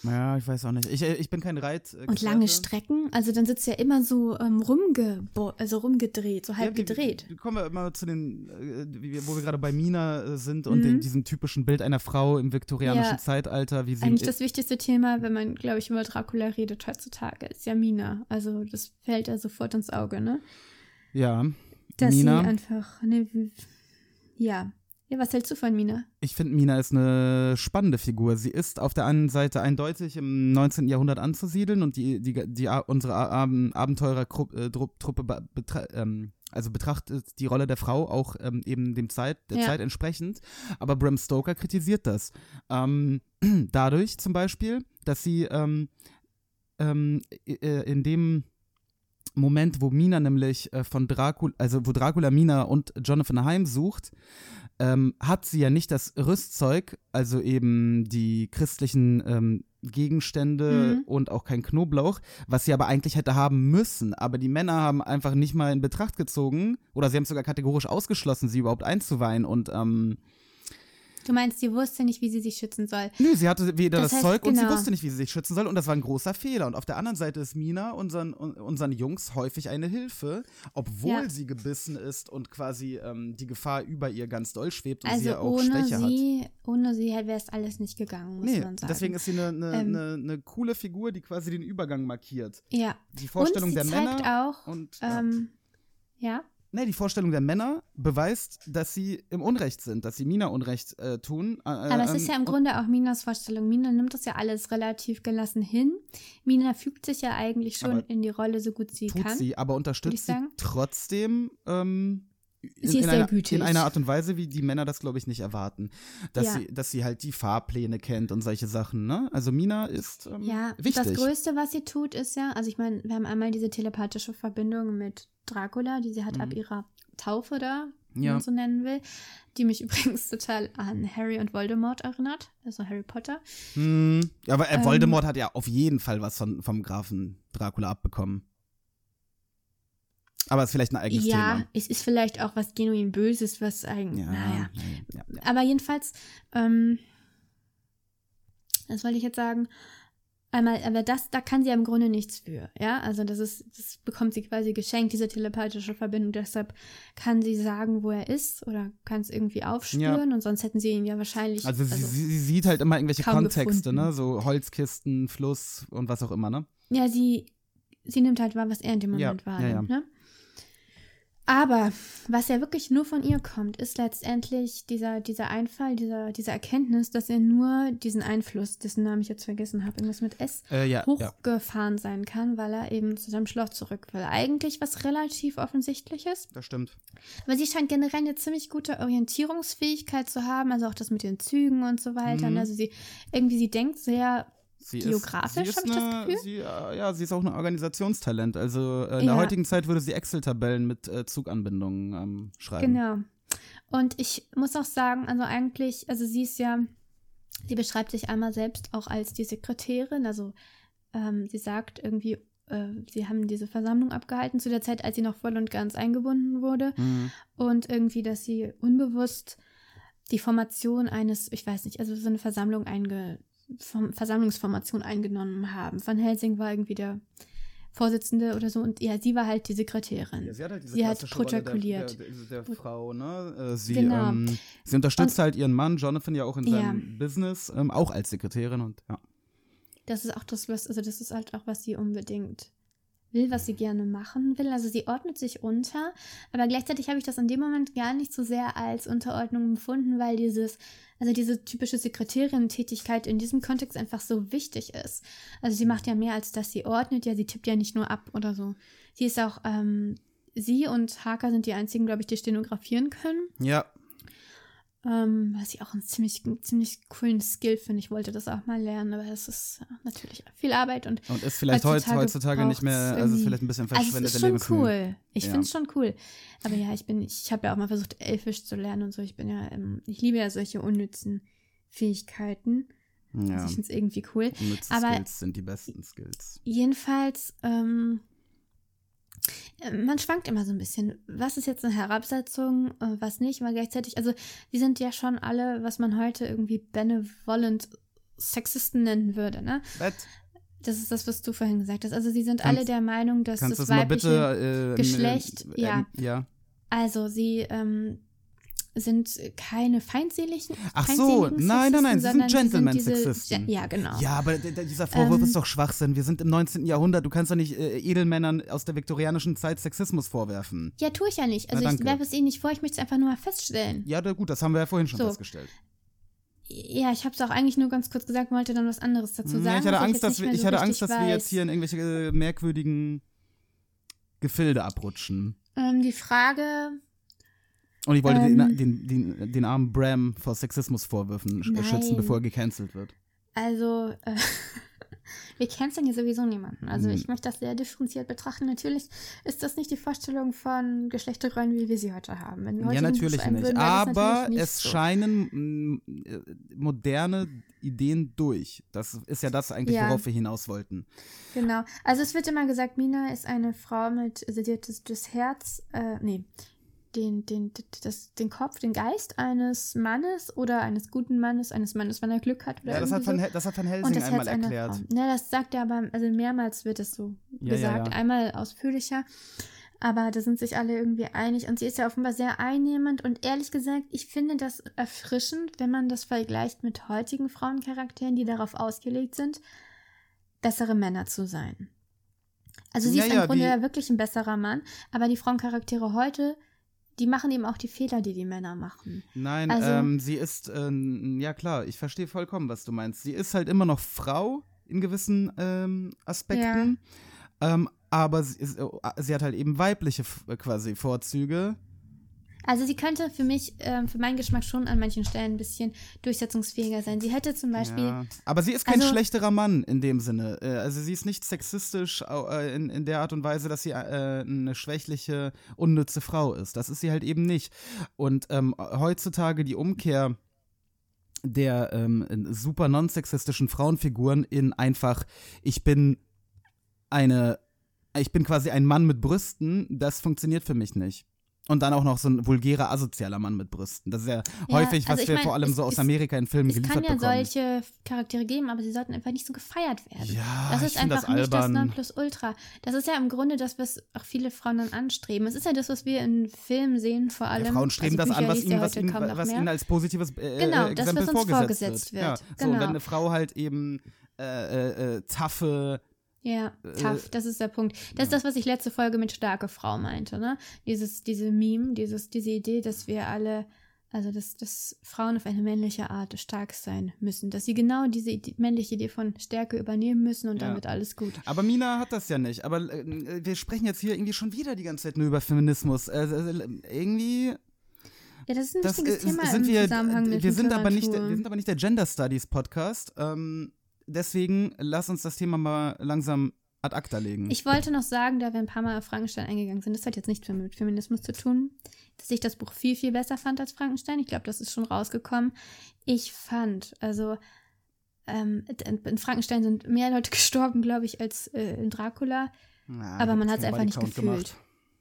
Ja, ich weiß auch nicht. Ich, äh, ich bin kein Reit. äh, und lange. Strecken, also dann sitzt ja immer so ähm, rumge also rumgedreht, so halb Ja, gedreht. wir- Kommen wir immer zu den, äh, wo wir gerade bei Mina äh, sind und Mhm. in diesem typischen Bild einer Frau im viktorianischen Ja. Zeitalter, wie sie Eigentlich das wichtigste Thema, wenn man, glaube ich, über Dracula redet heutzutage, ist ja Mina. Also das fällt ja sofort ins Auge, ne? Ja, Dass Mina. sie einfach, ne, w- ja. Ja, was hältst du von Mina? Ich finde, Mina ist eine spannende Figur. Sie ist auf der einen Seite eindeutig im 19. Jahrhundert anzusiedeln und die, die, die, unsere Ab Abenteurertruppe be- betra ähm, also betrachtet die Rolle der Frau auch ähm, eben dem Zeit, der Ja. Zeit entsprechend. Aber Bram Stoker kritisiert das. Ähm, dadurch zum Beispiel, dass sie ähm, ähm, äh, in dem Moment, wo Mina nämlich äh, von Dracula, also wo Dracula Mina und Jonathan heimsucht, ähm, hat sie ja nicht das Rüstzeug, also eben die christlichen ähm, Gegenstände Mhm. und auch kein Knoblauch, was sie aber eigentlich hätte haben müssen. Aber die Männer haben einfach nicht mal in Betracht gezogen oder sie haben es sogar kategorisch ausgeschlossen, sie überhaupt einzuweihen und ähm, Du meinst, sie wusste nicht, wie sie sich schützen soll. Nö, sie hatte weder Das das, heißt, Zeug und sie genau. wusste nicht, wie sie sich schützen soll. Und das war ein großer Fehler. Und auf der anderen Seite ist Mina unseren, un- unseren Jungs häufig eine Hilfe, obwohl Ja. sie gebissen ist und quasi ähm, die Gefahr über ihr ganz doll schwebt und sie Also ja auch ohne Schwäche hat. sie, ohne sie wäre es alles nicht gegangen, muss Nee, man sagen. deswegen ist sie eine, eine, Ähm. eine, eine coole Figur, die quasi den Übergang markiert. ja. Die Vorstellung und sie der zeigt Männer auch, und ja. ähm, ja, Nee, die Vorstellung der Männer beweist, dass sie im Unrecht sind, dass sie Mina Unrecht äh, tun. Äh, aber es ist ja im und- Grunde auch Minas Vorstellung. Mina nimmt das ja alles relativ gelassen hin. Mina fügt sich ja eigentlich schon in die Rolle so gut sie tut kann. sie, aber unterstützt sie trotzdem ähm, in, Sie ist in, sehr einer, in einer Art und Weise, wie die Männer das, glaube ich, nicht erwarten. Dass, Ja. sie, dass sie halt die Fahrpläne kennt und solche Sachen. Ne? Also Mina ist ähm, Ja, wichtig. das Größte, was sie tut, ist ja, also ich meine, wir haben einmal diese telepathische Verbindung mit Dracula, die sie hat ab Mhm. ihrer Taufe da, wenn Ja. man so nennen will, die mich übrigens total an Harry und Voldemort erinnert, also Harry Potter. Hm, aber äh, Ähm, Voldemort hat ja auf jeden Fall was von, vom Grafen Dracula abbekommen. Aber ist vielleicht ein eigenes ja, Thema. es ist vielleicht auch was genuin Böses, was eigentlich, Ja, naja. ja, ja. Aber jedenfalls, ähm, was wollte ich jetzt sagen? Einmal, aber das, da kann sie ja im Grunde nichts für, ja. Also das ist, das bekommt sie quasi geschenkt, diese telepathische Verbindung. Deshalb kann sie sagen, wo er ist oder kann es irgendwie aufspüren und sonst hätten sie ihn ja wahrscheinlich. Also, sie, sie sieht halt immer irgendwelche Kontexte, gefunden. ne? So Holzkisten, Fluss und was auch immer, ne? ja, sie, sie nimmt halt wahr, was er in dem Ja, Moment ja, wahrnimmt, ja. ne? Aber was ja wirklich nur von ihr kommt, ist letztendlich dieser, dieser Einfall, dieser, diese Erkenntnis, dass er nur diesen Einfluss, dessen Namen ich jetzt vergessen habe, irgendwas mit S, Äh, ja, ja. hochgefahren sein kann, weil er eben zu seinem Schloss zurück will. Eigentlich was relativ offensichtliches. Das stimmt. Aber sie scheint generell eine ziemlich gute Orientierungsfähigkeit zu haben, also auch das mit den Zügen und so weiter. Mhm. Also sie irgendwie, sie denkt sehr Sie Geografisch, ist, hab sie ich das Gefühl? Sie, äh, ja, sie ist auch ein Organisationstalent. Also äh, in der Ja. heutigen Zeit würde sie Excel-Tabellen mit äh, Zuganbindungen ähm, schreiben. Genau. Und ich muss auch sagen, also eigentlich, also sie ist ja, sie beschreibt sich einmal selbst auch als die Sekretärin. Also ähm, sie sagt irgendwie, äh, sie haben diese Versammlung abgehalten zu der Zeit, als sie noch voll und ganz eingebunden wurde. Mhm. Und irgendwie, dass sie unbewusst die Formation eines, ich weiß nicht, also so eine Versammlung einge, Versammlungsformation eingenommen haben. Van Helsing war irgendwie der Vorsitzende oder so und ja, sie war halt die Sekretärin. Ja, sie hat halt diese Sie hat protokolliert. der, der, der Frau, ne? Äh, Sie, Genau. ähm, sie unterstützt halt ihren Mann, Jonathan, ja auch in Ja. seinem Business, ähm, auch als Sekretärin und ja. Das ist auch das, was, also das ist halt auch, was sie unbedingt will, was sie gerne machen will. Also sie ordnet sich unter, aber gleichzeitig habe ich das in dem Moment gar nicht so sehr als Unterordnung empfunden, weil dieses, also diese typische Sekretärin-Tätigkeit in diesem Kontext einfach so wichtig ist. Also sie macht ja mehr als dass sie ordnet, ja, sie tippt ja nicht nur ab oder so. Sie ist auch, ähm, sie und Haka sind die einzigen, glaube ich, die stenografieren können. Ja, Ähm, was ich auch einen ziemlich, einen ziemlich coolen Skill finde. Ich wollte das auch mal lernen, aber es ist äh, natürlich viel Arbeit und und ist vielleicht heutzutage, heutzutage nicht mehr, also ist vielleicht ein bisschen Also es verschwendete ist schon cool. Ich Ja. finde es schon cool. Aber ja, ich bin, ich habe ja auch mal versucht, Elfisch zu lernen und so. Ich bin ja, ähm, ich liebe ja solche unnützen Fähigkeiten. Ja, Also ich finde es irgendwie cool. Nütze aber- Skills sind die besten Skills. Jedenfalls, ähm, äh, man schwankt immer so ein bisschen. Was ist jetzt eine Herabsetzung, äh, was nicht, weil gleichzeitig, also die sind ja schon alle, was man heute irgendwie benevolent Sexisten nennen würde, ne? Bett, Das ist das, was du vorhin gesagt hast. Also sie sind Kannst- alle der Meinung, dass das weibliche bitte äh, Geschlecht, äh, ja. äh, ja. Also sie ähm, sind keine feindseligen. Ach so, nein, nein, nein, sie sind Gentleman-Sexisten. Ja, genau. Ja, aber dieser Vorwurf Ähm, ist doch Schwachsinn. Wir sind im 19. Jahrhundert. Du kannst doch nicht äh, Edelmännern aus der viktorianischen Zeit Sexismus vorwerfen. Ja, tue ich ja nicht. Also Na, ich werfe es ihnen nicht vor, ich möchte es einfach nur mal feststellen. Ja, da, gut, das haben wir ja vorhin schon So. festgestellt. Ja, ich habe es auch eigentlich nur ganz kurz gesagt, wollte dann was anderes dazu sagen. Ja, ich hatte Angst, jetzt dass wir, ich so hatte Angst, dass wir jetzt hier in irgendwelche äh, merkwürdigen Gefilde abrutschen. Ähm, die Frage, Und ich wollte Ähm. den, den, den, den armen Bram vor Sexismusvorwürfen sch- Nein. schützen, bevor er gecancelt wird. also, äh, wir canceln hier sowieso niemanden. Also Hm. ich möchte das sehr differenziert betrachten. Natürlich ist das nicht die Vorstellung von Geschlechterrollen, wie wir sie heute haben. Wenn wir heute Ja, natürlich nicht. würden, Aber natürlich nicht es so. scheinen mm, äh, moderne Ideen durch. Das ist ja das eigentlich, Ja. worauf wir hinaus wollten. Genau. Also es wird immer gesagt, Mina ist eine Frau mit, das Herz, äh, nee, den, den, das, den Kopf, den Geist eines Mannes oder eines guten Mannes, eines Mannes, wenn er Glück hat. Oder Ja, das hat, Van, das hat Van Helsing das einmal erklärt. Ja, das sagt er aber, also mehrmals wird es so Ja, ja, gesagt, ja. einmal ausführlicher. Aber da sind sich alle irgendwie einig und sie ist ja offenbar sehr einnehmend und ehrlich gesagt, ich finde das erfrischend, wenn man das vergleicht mit heutigen Frauencharakteren, die darauf ausgelegt sind, bessere Männer zu sein. Also sie Ja, ist ja, im Grunde wie- ja wirklich ein besserer Mann, aber die Frauencharaktere heute, die machen eben auch die Fehler, die die Männer machen. Nein, Also- ähm, sie ist, ähm, ja klar, ich verstehe vollkommen, was du meinst. Sie ist halt immer noch Frau in gewissen ähm, Aspekten, ähm, aber sie, ist, äh, sie hat halt eben weibliche f- quasi Vorzüge. Also sie könnte für mich, ähm, für meinen Geschmack schon an manchen Stellen ein bisschen durchsetzungsfähiger sein. Sie hätte zum Beispiel, Ja. Aber sie ist kein Also- schlechterer Mann in dem Sinne. Äh, Also sie ist nicht sexistisch äh, in, in der Art und Weise, dass sie äh, eine schwächliche, unnütze Frau ist. Das ist sie halt eben nicht. Und ähm, heutzutage die Umkehr der ähm, super non-sexistischen Frauenfiguren in einfach, ich bin eine, ich bin quasi ein Mann mit Brüsten, das funktioniert für mich nicht. Und dann auch noch so ein vulgärer, asozialer Mann mit Brüsten. Das ist ja, häufig, was also ich wir mein, vor allem es- so aus es- Amerika in Filmen es geliefert kann ja bekommen. solche Charaktere geben, aber sie sollten einfach nicht so gefeiert werden. Ja, das ich ist find einfach das nicht das albern. Nonplusultra. Das ist ja im Grunde das, was auch viele Frauen dann anstreben. Es ist ja das, was wir in Filmen sehen, vor allem. Ja, Frauen streben also das an, was ihnen, ja was ihnen, was ihnen als positives äh, Genau, äh, das, was uns vorgesetzt, vorgesetzt wird. wird. Ja, so, Genau. und wenn eine Frau halt eben äh, äh, äh, taffe, Ja, Äh, tough, das ist der Punkt. Das ist das, was ich letzte Folge mit starke Frau meinte, ne? Dieses, diese Meme, dieses, diese Idee, dass wir alle, also dass, dass Frauen auf eine männliche Art stark sein müssen, dass sie genau diese Idee, männliche Idee von Stärke übernehmen müssen und dann Ja. wird alles gut. aber Mina hat das ja nicht. Aber äh, wir sprechen jetzt hier irgendwie schon wieder die ganze Zeit nur über Feminismus. Äh, irgendwie Ja, das ist ein das, wichtiges äh, Thema sind im wir, Zusammenhang mit wir sind aber nicht, wir sind aber nicht der Gender Studies Podcast. Ähm, deswegen lass uns das Thema mal langsam ad acta legen. Ich wollte noch sagen, da wir ein paar Mal auf Frankenstein eingegangen sind, das hat jetzt nichts mehr mit Feminismus zu tun, dass ich das Buch viel, viel besser fand als Frankenstein. Ich glaube, das ist schon rausgekommen. Ich fand, also ähm, in in Frankenstein sind mehr Leute gestorben, glaube ich, als äh, in Dracula. Na, aber man hat's keinen einfach nicht gefühlt.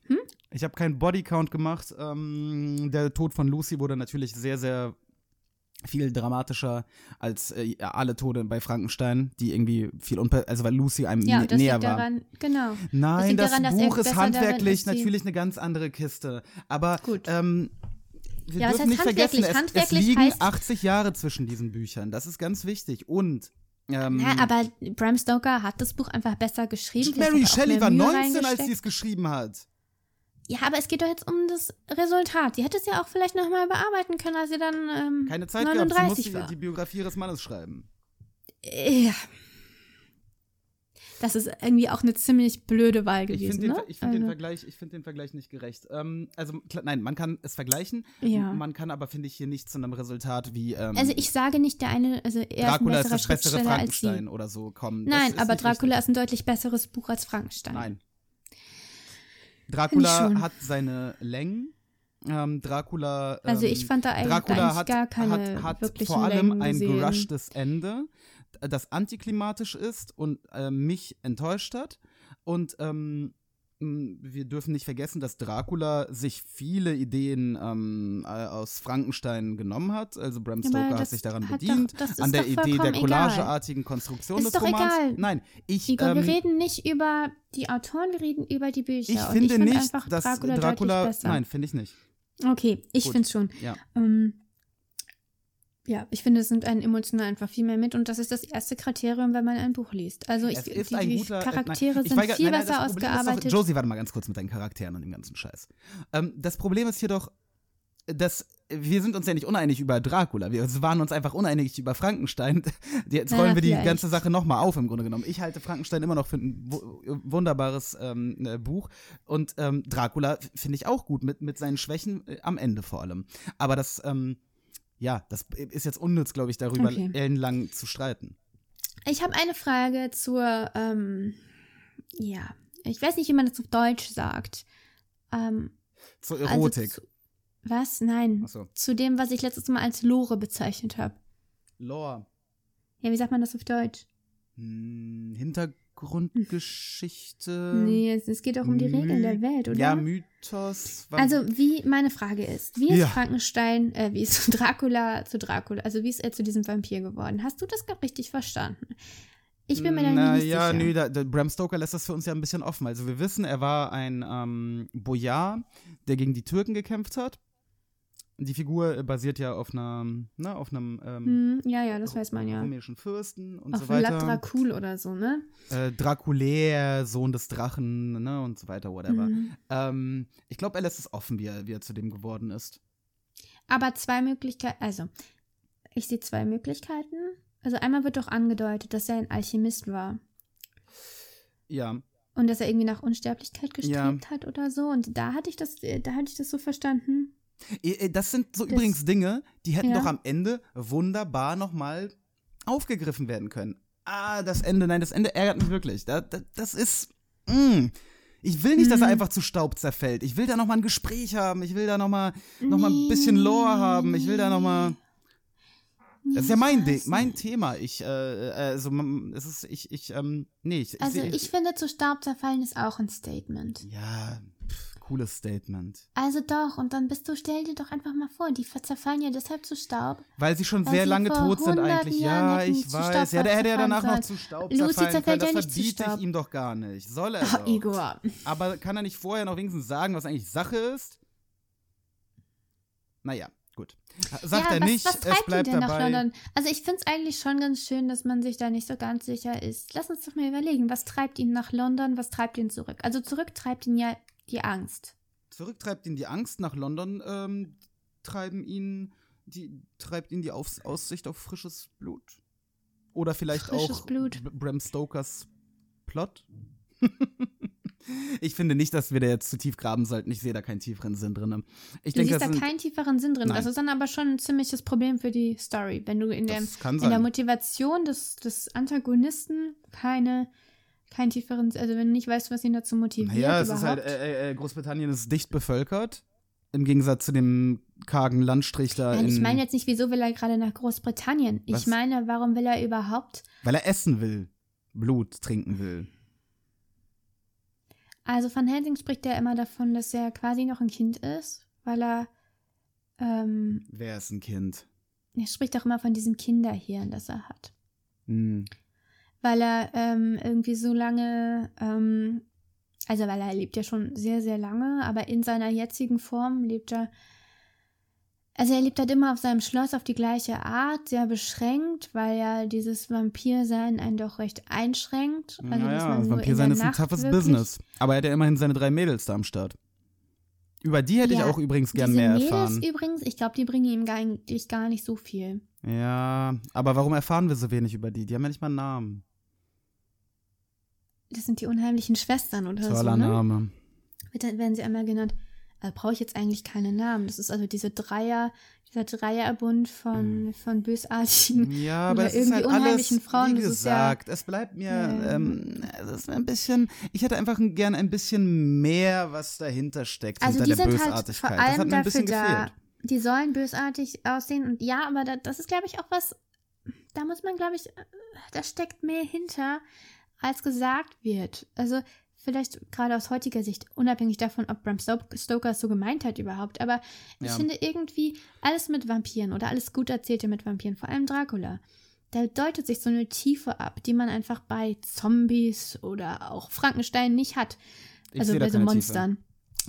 Hm? Gemacht. Ich habe keinen Bodycount gemacht. Ähm, der Tod von Lucy wurde natürlich sehr, sehr viel dramatischer als äh, alle Tode bei Frankenstein, die irgendwie viel unper also weil Lucy einem Ja, das näher liegt war. daran, genau. Nein, liegt das daran, Buch ist handwerklich natürlich eine ganz andere Kiste. Aber Gut. ähm, wir Ja, dürfen nicht vergessen, es, es liegen heißt- 80 Jahre zwischen diesen Büchern. Das ist ganz wichtig. Und ähm, Ja, aber Bram Stoker hat das Buch einfach besser geschrieben. Mary Shelley war Mühe 19, als sie es geschrieben hat. Ja, aber es geht doch jetzt um das Resultat. Sie hätte es ja auch vielleicht nochmal bearbeiten können, als sie dann ähm, Keine Zeit gehabt, sie 39 musste war. die Biografie ihres Mannes schreiben. Ja. Das ist irgendwie auch eine ziemlich blöde Wahl Ich gewesen, finde den, ne? ich find den, Also- Vergleich, ich find den Vergleich nicht gerecht. Ähm, also, klar, nein, man kann es vergleichen. Ja. Man kann aber, finde ich, hier nicht zu einem Resultat wie ähm, Also ich sage nicht, der eine, also er Dracula ist ist ein besserer bessere Schriftsteller als sie. Frankenstein oder so kommen. Nein, ist aber Dracula richtig. ist ein deutlich besseres Buch als Frankenstein. Nein. Dracula hat seine Längen. Ähm, Dracula. Also ähm, ich fand da eigentlich, Dracula hat, gar keine hat, hat vor allem Längen ein gesehen. gerushtes Ende, das antiklimatisch ist und äh, mich enttäuscht hat. Und ähm, wir dürfen nicht vergessen, dass Dracula sich viele Ideen ähm, äh, aus Frankenstein genommen hat. Also Bram Stoker hat das sich daran hat bedient. doch- an der Idee der collageartigen Konstruktion Ist des doch Romans. egal. Nein, ich. Igor, ähm, wir reden nicht über die Autoren, wir reden über die Bücher. ich finde ich find nicht, dass Dracula, Dracula. nein, finde ich nicht. Okay, ich finde schon. Ja. Ähm, ja, ich finde, es nimmt einen emotional einfach viel mehr mit und das ist das erste Kriterium, wenn man ein Buch liest. Also ich, die, die guter, äh, Charaktere nein, sind weiger- viel nein, nein, besser ausgearbeitet. Doch, Josie, warte mal ganz kurz mit deinen Charakteren und dem ganzen Scheiß. Ähm, das Problem ist hier doch, dass wir sind uns ja nicht uneinig über Dracula. Wir waren uns einfach uneinig über Frankenstein. Jetzt rollen wir die vielleicht. ganze Sache nochmal auf, im Grunde genommen. Ich halte Frankenstein immer noch für ein wu- wunderbares ähm, äh, Buch. Und ähm, Dracula finde ich auch gut, mit, mit seinen Schwächen äh, am Ende vor allem. Aber das, ähm, ja, das ist jetzt unnütz, glaube ich, darüber Okay. ellenlang zu streiten. Ich habe eine Frage zur, ähm, ja, ich weiß nicht, wie man das auf Deutsch sagt. Ähm, Zur also Erotik. zu, was? Nein. Achso. Zu dem, was ich letztes Mal als Lore bezeichnet habe. Lore. Ja, wie sagt man das auf Deutsch? Hm, Hintergrundgeschichte. nee, es, es geht auch um die Regeln der Welt, oder? Ja, Mythos. Also, wie, meine Frage ist, wie ist Ja. Frankenstein, äh, wie ist Dracula zu Dracula, also wie ist er zu diesem Vampir geworden? Hast du das gerade richtig verstanden? Ich bin mir da Na, nicht ja, sicher. nö, da, da, Bram Stoker lässt das für uns ja ein bisschen offen. Also wir wissen, er war ein ähm, Boyar, der gegen die Türken gekämpft hat. Die Figur äh, basiert ja auf einer, ne, auf einem ähm, Hm, ja, ja, das weiß man ja. rumänischen Fürsten und Auf so weiter. Vlad Dracul oder so, ne? äh, Draculär, Sohn des Drachen, ne, und so weiter, whatever. Mhm. Ähm, ich glaube, er lässt es offen, wie er, wie er zu dem geworden ist. Aber zwei Möglichkeiten, also, ich sehe zwei Möglichkeiten. Also einmal wird doch angedeutet, dass er ein Alchemist war. Ja, Und dass er irgendwie nach Unsterblichkeit gestrebt Ja. hat oder so. Und da hatte ich das, äh, da hatte ich das so verstanden. Eh, Das sind so Das- übrigens Dinge, die hätten Ja. doch am Ende wunderbar nochmal aufgegriffen werden können. Ah, das Ende, nein, das Ende ärgert mich wirklich. Da, da, das ist. Mm. Ich will nicht, dass er Mhm. einfach zu Staub zerfällt. Ich will da nochmal ein Gespräch haben. Ich will da nochmal noch mal ein bisschen Lore haben. Ich will da nochmal. Das ist ja mein mein Thema. Ich, äh, äh, also, es ist, ich, ich, ähm, nee, ich, Also seh- ich finde, zu Staub zerfallen ist auch ein Statement. Ja, cooles Statement. Also doch, und dann bist du, stell dir doch einfach mal vor, die zerfallen ja deshalb zu Staub. Weil sie schon Weil sehr sie lange tot sind eigentlich. Jahren Ja, ich weiß. Ja, der hätte ja danach noch sollen. zu Staub Lucy zerfallen können. zerfällt Das ja verbiete ich ihm doch gar nicht. Soll er Ach, doch. Igor. Aber kann er nicht vorher noch wenigstens sagen, was eigentlich Sache ist? Naja, gut. Sagt ja, er was, nicht, was es treibt ihn bleibt denn nach dabei. London? Also ich finde es eigentlich schon ganz schön, dass man sich da nicht so ganz sicher ist. Lass uns doch mal überlegen, was treibt ihn nach London, was treibt ihn zurück? Also zurück treibt ihn ja die Angst. Zurücktreibt ihn die Angst nach London, ähm, treiben ihn, die, treibt ihn die Aus Aussicht auf frisches Blut. Oder vielleicht Frisches auch Blut. Bram Stokers Plot. Ich finde nicht, dass wir da jetzt zu tief graben sollten. Ich sehe da keinen tieferen Sinn drin. Ich Du denke, siehst das da sind, keinen tieferen Sinn drin. Nein. Das ist dann aber schon ein ziemliches Problem für die Story. Wenn du in, dem, in der. Motivation des, des Antagonisten keine, keinen tieferen, also wenn du nicht weißt, was ihn dazu motiviert Naja, es überhaupt. ist halt, äh, äh, Großbritannien ist dicht bevölkert. Im Gegensatz zu dem kargen Landstrich da Nein, in, ich meine jetzt nicht, wieso will er gerade nach Großbritannien? Was? Ich meine, warum will er überhaupt? weil er essen will, Blut trinken will. Also Van Helsing spricht ja immer davon, dass er quasi noch ein Kind ist, weil er, ähm, Wer ist ein Kind? er spricht auch immer von diesem Kinderhirn, das er hat. Hm. Weil er ähm, irgendwie so lange, ähm, also weil er lebt ja schon sehr, sehr lange, aber in seiner jetzigen Form lebt er, also er lebt halt immer auf seinem Schloss auf die gleiche Art, sehr beschränkt, weil ja dieses Vampirsein einen doch recht einschränkt. Also, dass naja, man das nur Vampirsein in ist ein toughes Business. Aber er hat ja immerhin seine drei Mädels da am Start. Über die hätte ich Ja, auch übrigens gern mehr Mädels erfahren. übrigens, ich glaube, die bringen ihm gar, eigentlich gar nicht so viel. Ja, aber warum erfahren wir so wenig über die? Die haben ja nicht mal einen Namen. Das sind die unheimlichen Schwestern oder Toller so, ne? Name. Wird dann- werden sie einmal genannt. Äh, Brauche ich jetzt eigentlich keine Namen. Das ist also diese Dreier, dieser Dreierbund von, von bösartigen Ja, oder aber ist irgendwie halt alles, unheimlichen Frauen. wie ist ja, gesagt, es bleibt mir, Ja. ähm, es ist ein bisschen, ich hätte einfach gern ein bisschen mehr, was dahinter steckt, also hinter die der sind halt Bösartigkeit. vor das hat allem mir ein dafür bisschen da. gefehlt. Die sollen bösartig aussehen und ja, aber da, das ist, glaube ich, auch was. Da muss man, glaube ich, äh, da steckt mehr hinter, als gesagt wird. Also vielleicht gerade aus heutiger Sicht, unabhängig davon, ob Bram Sto- Stoker es so gemeint hat überhaupt. Aber ich Ja. finde irgendwie alles mit Vampiren oder alles gut erzählte mit Vampiren, vor allem Dracula. Da deutet sich so eine Tiefe ab, die man einfach bei Zombies oder auch Frankenstein nicht hat. Ich also bei so keine Tiefe. Monstern.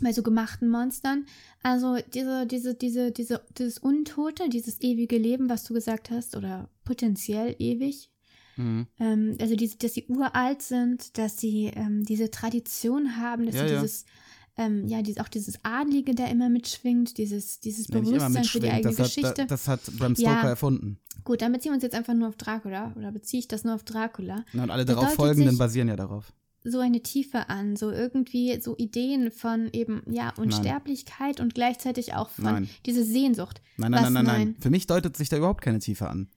Bei so gemachten Monstern. Also diese, diese, diese, diese, dieses Untote, dieses ewige Leben, was du gesagt hast, oder potenziell ewig. Mhm. Ähm, also diese, dass sie uralt sind, dass sie ähm, diese Tradition haben, dass Ja, sie ja. dieses, ähm, ja, dieses, auch dieses Adlige da immer mitschwingt, dieses, dieses immer Bewusstsein für die eigene das, hat, Geschichte. da- das hat Bram Stoker Ja. erfunden. Gut, dann beziehen wir uns jetzt einfach nur auf Dracula, oder beziehe ich das nur auf Dracula. Ja, Und alle Da darauf folgenden basieren ja darauf. so eine Tiefe an, so irgendwie so Ideen von eben, ja, Unsterblichkeit und gleichzeitig auch von Nein. diese Sehnsucht. Nein, nein, nein, nein, nein. nein? Für mich deutet sich da überhaupt keine Tiefe an.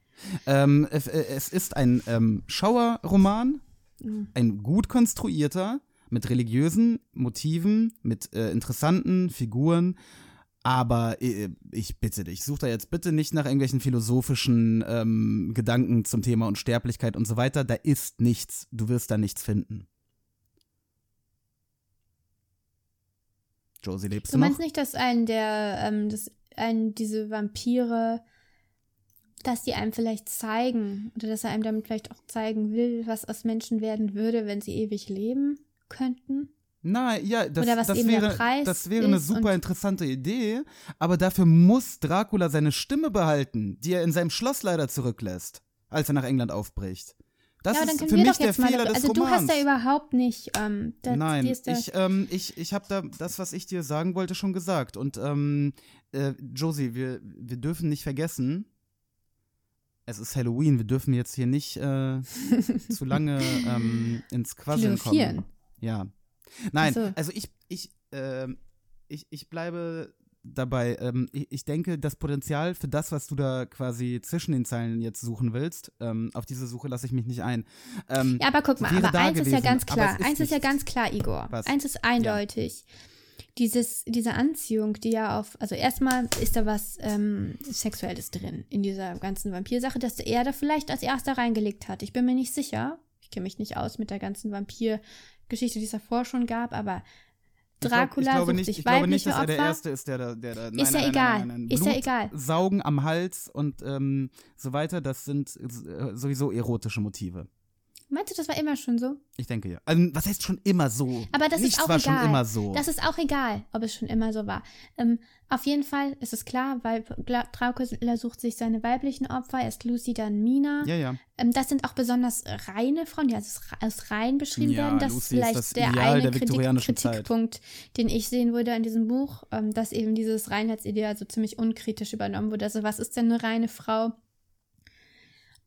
Ähm, es, es ist ein ähm, Schauerroman, Mhm. ein gut konstruierter, mit religiösen Motiven, mit äh, interessanten Figuren. Aber äh, ich bitte dich, such da jetzt bitte nicht nach irgendwelchen philosophischen ähm, Gedanken zum Thema Unsterblichkeit und so weiter. Da ist nichts. Du wirst da nichts finden. Josie, lebst Du du, noch? meinst nicht, dass ein der, ähm, dass ein diese Vampire, dass die einem vielleicht zeigen oder dass er einem damit vielleicht auch zeigen will, was aus Menschen werden würde, wenn sie ewig leben könnten? Nein, ja, das, Oder was das, wäre, das wäre eine super interessante Idee, aber dafür muss Dracula seine Stimme behalten, die er in seinem Schloss leider zurücklässt, als er nach England aufbricht. Das ja, ist für mich der mal. Fehler darüber- des Also du hast da überhaupt nicht. Ähm, da, Nein, ich, ähm, ich, ich habe da das, was ich dir sagen wollte, schon gesagt. Und ähm, äh, Josie, wir, wir dürfen nicht vergessen, es ist Halloween, wir dürfen jetzt hier nicht äh, zu lange ähm, ins Quasseln kommen. Ja. Nein, so. also ich, ich, ähm, ich, ich bleibe dabei. Ähm, ich, ich denke, das Potenzial für das, was du da quasi zwischen den Zeilen jetzt suchen willst, ähm, auf diese Suche lasse ich mich nicht ein. Ähm, Ja, aber guck mal, aber eins ist ja gewesen, ganz klar. ist Eins ist ja ganz klar, Igor. Was? Eins ist eindeutig. Dieses, diese Anziehung, die ja auf, also erstmal ist da was ähm, Sexuelles drin in dieser ganzen Vampirsache, dass er da vielleicht als erster reingelegt hat. Ich bin mir nicht sicher. Ich kenne mich nicht aus mit der ganzen Vampir-Geschichte, die es davor schon gab, aber Ich Dracula ich glaube sucht nicht, sich ich glaube nicht, dass er der Opfer. Erste ist, der da. Der da nein, Ist ja nein, egal. Nein, nein. Ist ja egal. Saugen am Hals und ähm, so weiter, das sind äh, sowieso erotische Motive. Meinst du, das war immer schon so? Ich denke ja. Also, was heißt schon immer so? Aber das Nichts ist auch war egal. schon immer so. Das ist auch egal, ob es schon immer so war. Ähm, auf jeden Fall ist es klar, weil Dracula sucht sich seine weiblichen Opfer, erst Lucy, dann Mina. ja, ja. Ähm, das sind auch besonders reine Frauen, die als, als rein beschrieben Ja, werden. Das Lucy ist ist vielleicht das der Ideal eine der Kritik, viktorianischen Zeit. Kritikpunkt, den ich sehen würde in diesem Buch, ähm, dass eben dieses Reinheitsideal so ziemlich unkritisch übernommen wurde. Also was ist denn eine reine Frau?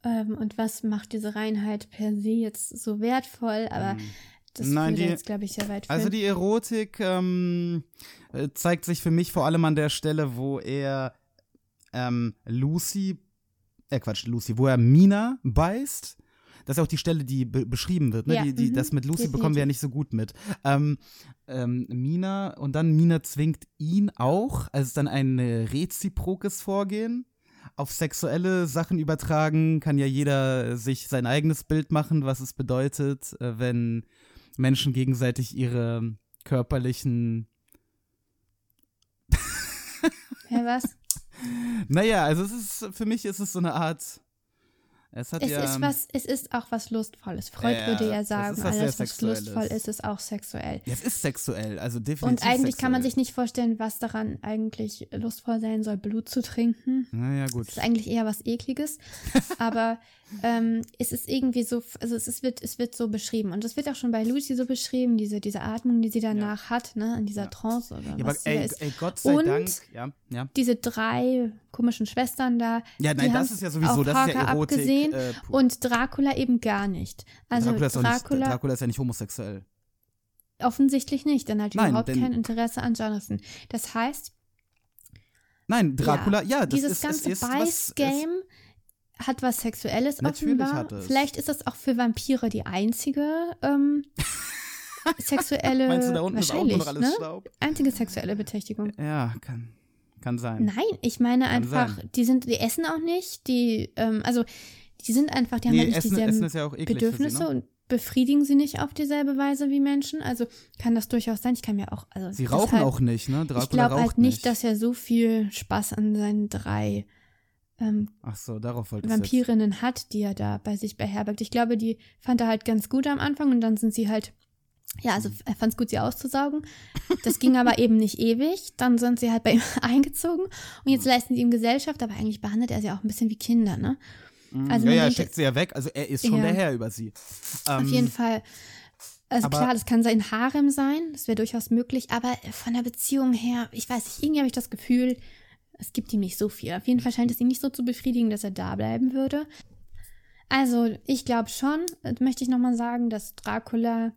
Ähm, und was macht diese Reinheit per se jetzt so wertvoll? Aber Mhm. das Nein, die- jetzt, glaube ich, sehr weit. Also die Erotik ähm, äh, zeigt sich für mich vor allem an der Stelle, wo er ähm, Lucy, äh Quatsch, Lucy, wo er Mina beißt. Das ist auch die Stelle, die be beschrieben wird. Ne? Ja, die, die, mhm, das mit Lucy bekommen wir ja nicht so gut mit. Ähm, ähm, Mina und dann Mina zwingt ihn auch, also es ist dann ein äh, reziprokes Vorgehen. Auf sexuelle Sachen übertragen kann ja jeder sich sein eigenes Bild machen, was es bedeutet, äh, wenn Menschen gegenseitig ihre körperlichen. Ja, was? Naja, also es ist für mich ist es so eine Art. Es Es ja. ist was, es ist auch was Lustvolles. Freud Ja, würde ja sagen, ist alles, was lustvoll ist, ist auch sexuell. ja, es ist sexuell, also definitiv. Und eigentlich kann man sexuell. sich nicht vorstellen, was daran eigentlich lustvoll sein soll, Blut zu trinken. Naja, gut. Das ist eigentlich eher was Ekliges. Aber ähm, es ist irgendwie so, also es, ist, wird, es wird so beschrieben. Und es wird auch schon bei Lucy so beschrieben, diese, diese Atmung, die sie danach hat, ne, in dieser Ja. Trance oder Ja, aber was da ey, ist. ey, Gott sei Und Dank. Ja, ja. Diese drei komischen Schwestern da. Ja, nein, die das ist ja sowieso, das ist ja Erotik. abgesehen. äh. Und Dracula eben gar nicht. Also Dracula, ist Dracula, nicht, Dracula ist ja nicht homosexuell. offensichtlich nicht, denn er hat Nein, überhaupt kein Interesse an Jonathan. Das heißt, Nein, Dracula, ja, das dieses ist, ganze Beiß-Game hat was Sexuelles Natürlich offenbar. hat es. Vielleicht ist das auch für Vampire die einzige ähm, sexuelle, Meinst du, da unten ist auch wahrscheinlich, noch alles ne? Staub? einzige sexuelle Betätigung. Ja, kann, kann sein. Nein, ich meine Kann einfach, sein. die sind, die essen auch nicht, die, ähm, also die sind einfach, die haben Nee, halt nicht Essen, dieselben Essen ja Bedürfnisse sie, ne? und befriedigen sie nicht auf dieselbe Weise wie Menschen. Also kann das durchaus sein. Ich kann mir auch, also Sie rauchen deshalb- auch nicht, ne? Dracula ich glaube halt nicht, dass er so viel Spaß an seinen drei ähm, Ach so, darauf wollte ich jetzt. Vampirinnen hat, die er da bei sich beherbergt. Ich glaube, die fand er halt ganz gut am Anfang und dann sind sie halt, ja, also Mhm. er fand es gut, sie auszusaugen. Das ging aber eben nicht ewig. Dann sind sie halt bei ihm eingezogen und jetzt leisten sie ihm Gesellschaft, aber eigentlich behandelt er sie auch ein bisschen wie Kinder, ne? Mhm. Also ja, ja, denkt- schickt sie ja weg. Also er ist schon Ja. der Herr über sie. Auf Ähm, jeden Fall. Also aber- klar, das kann sein Harem sein, das wäre durchaus möglich, aber von der Beziehung her, ich weiß nicht, irgendwie habe ich das Gefühl, es gibt ihm nicht so viel. Auf jeden Fall scheint es ihn nicht so zu befriedigen, dass er da bleiben würde. Also, ich glaube schon, äh, möchte ich nochmal sagen, dass Dracula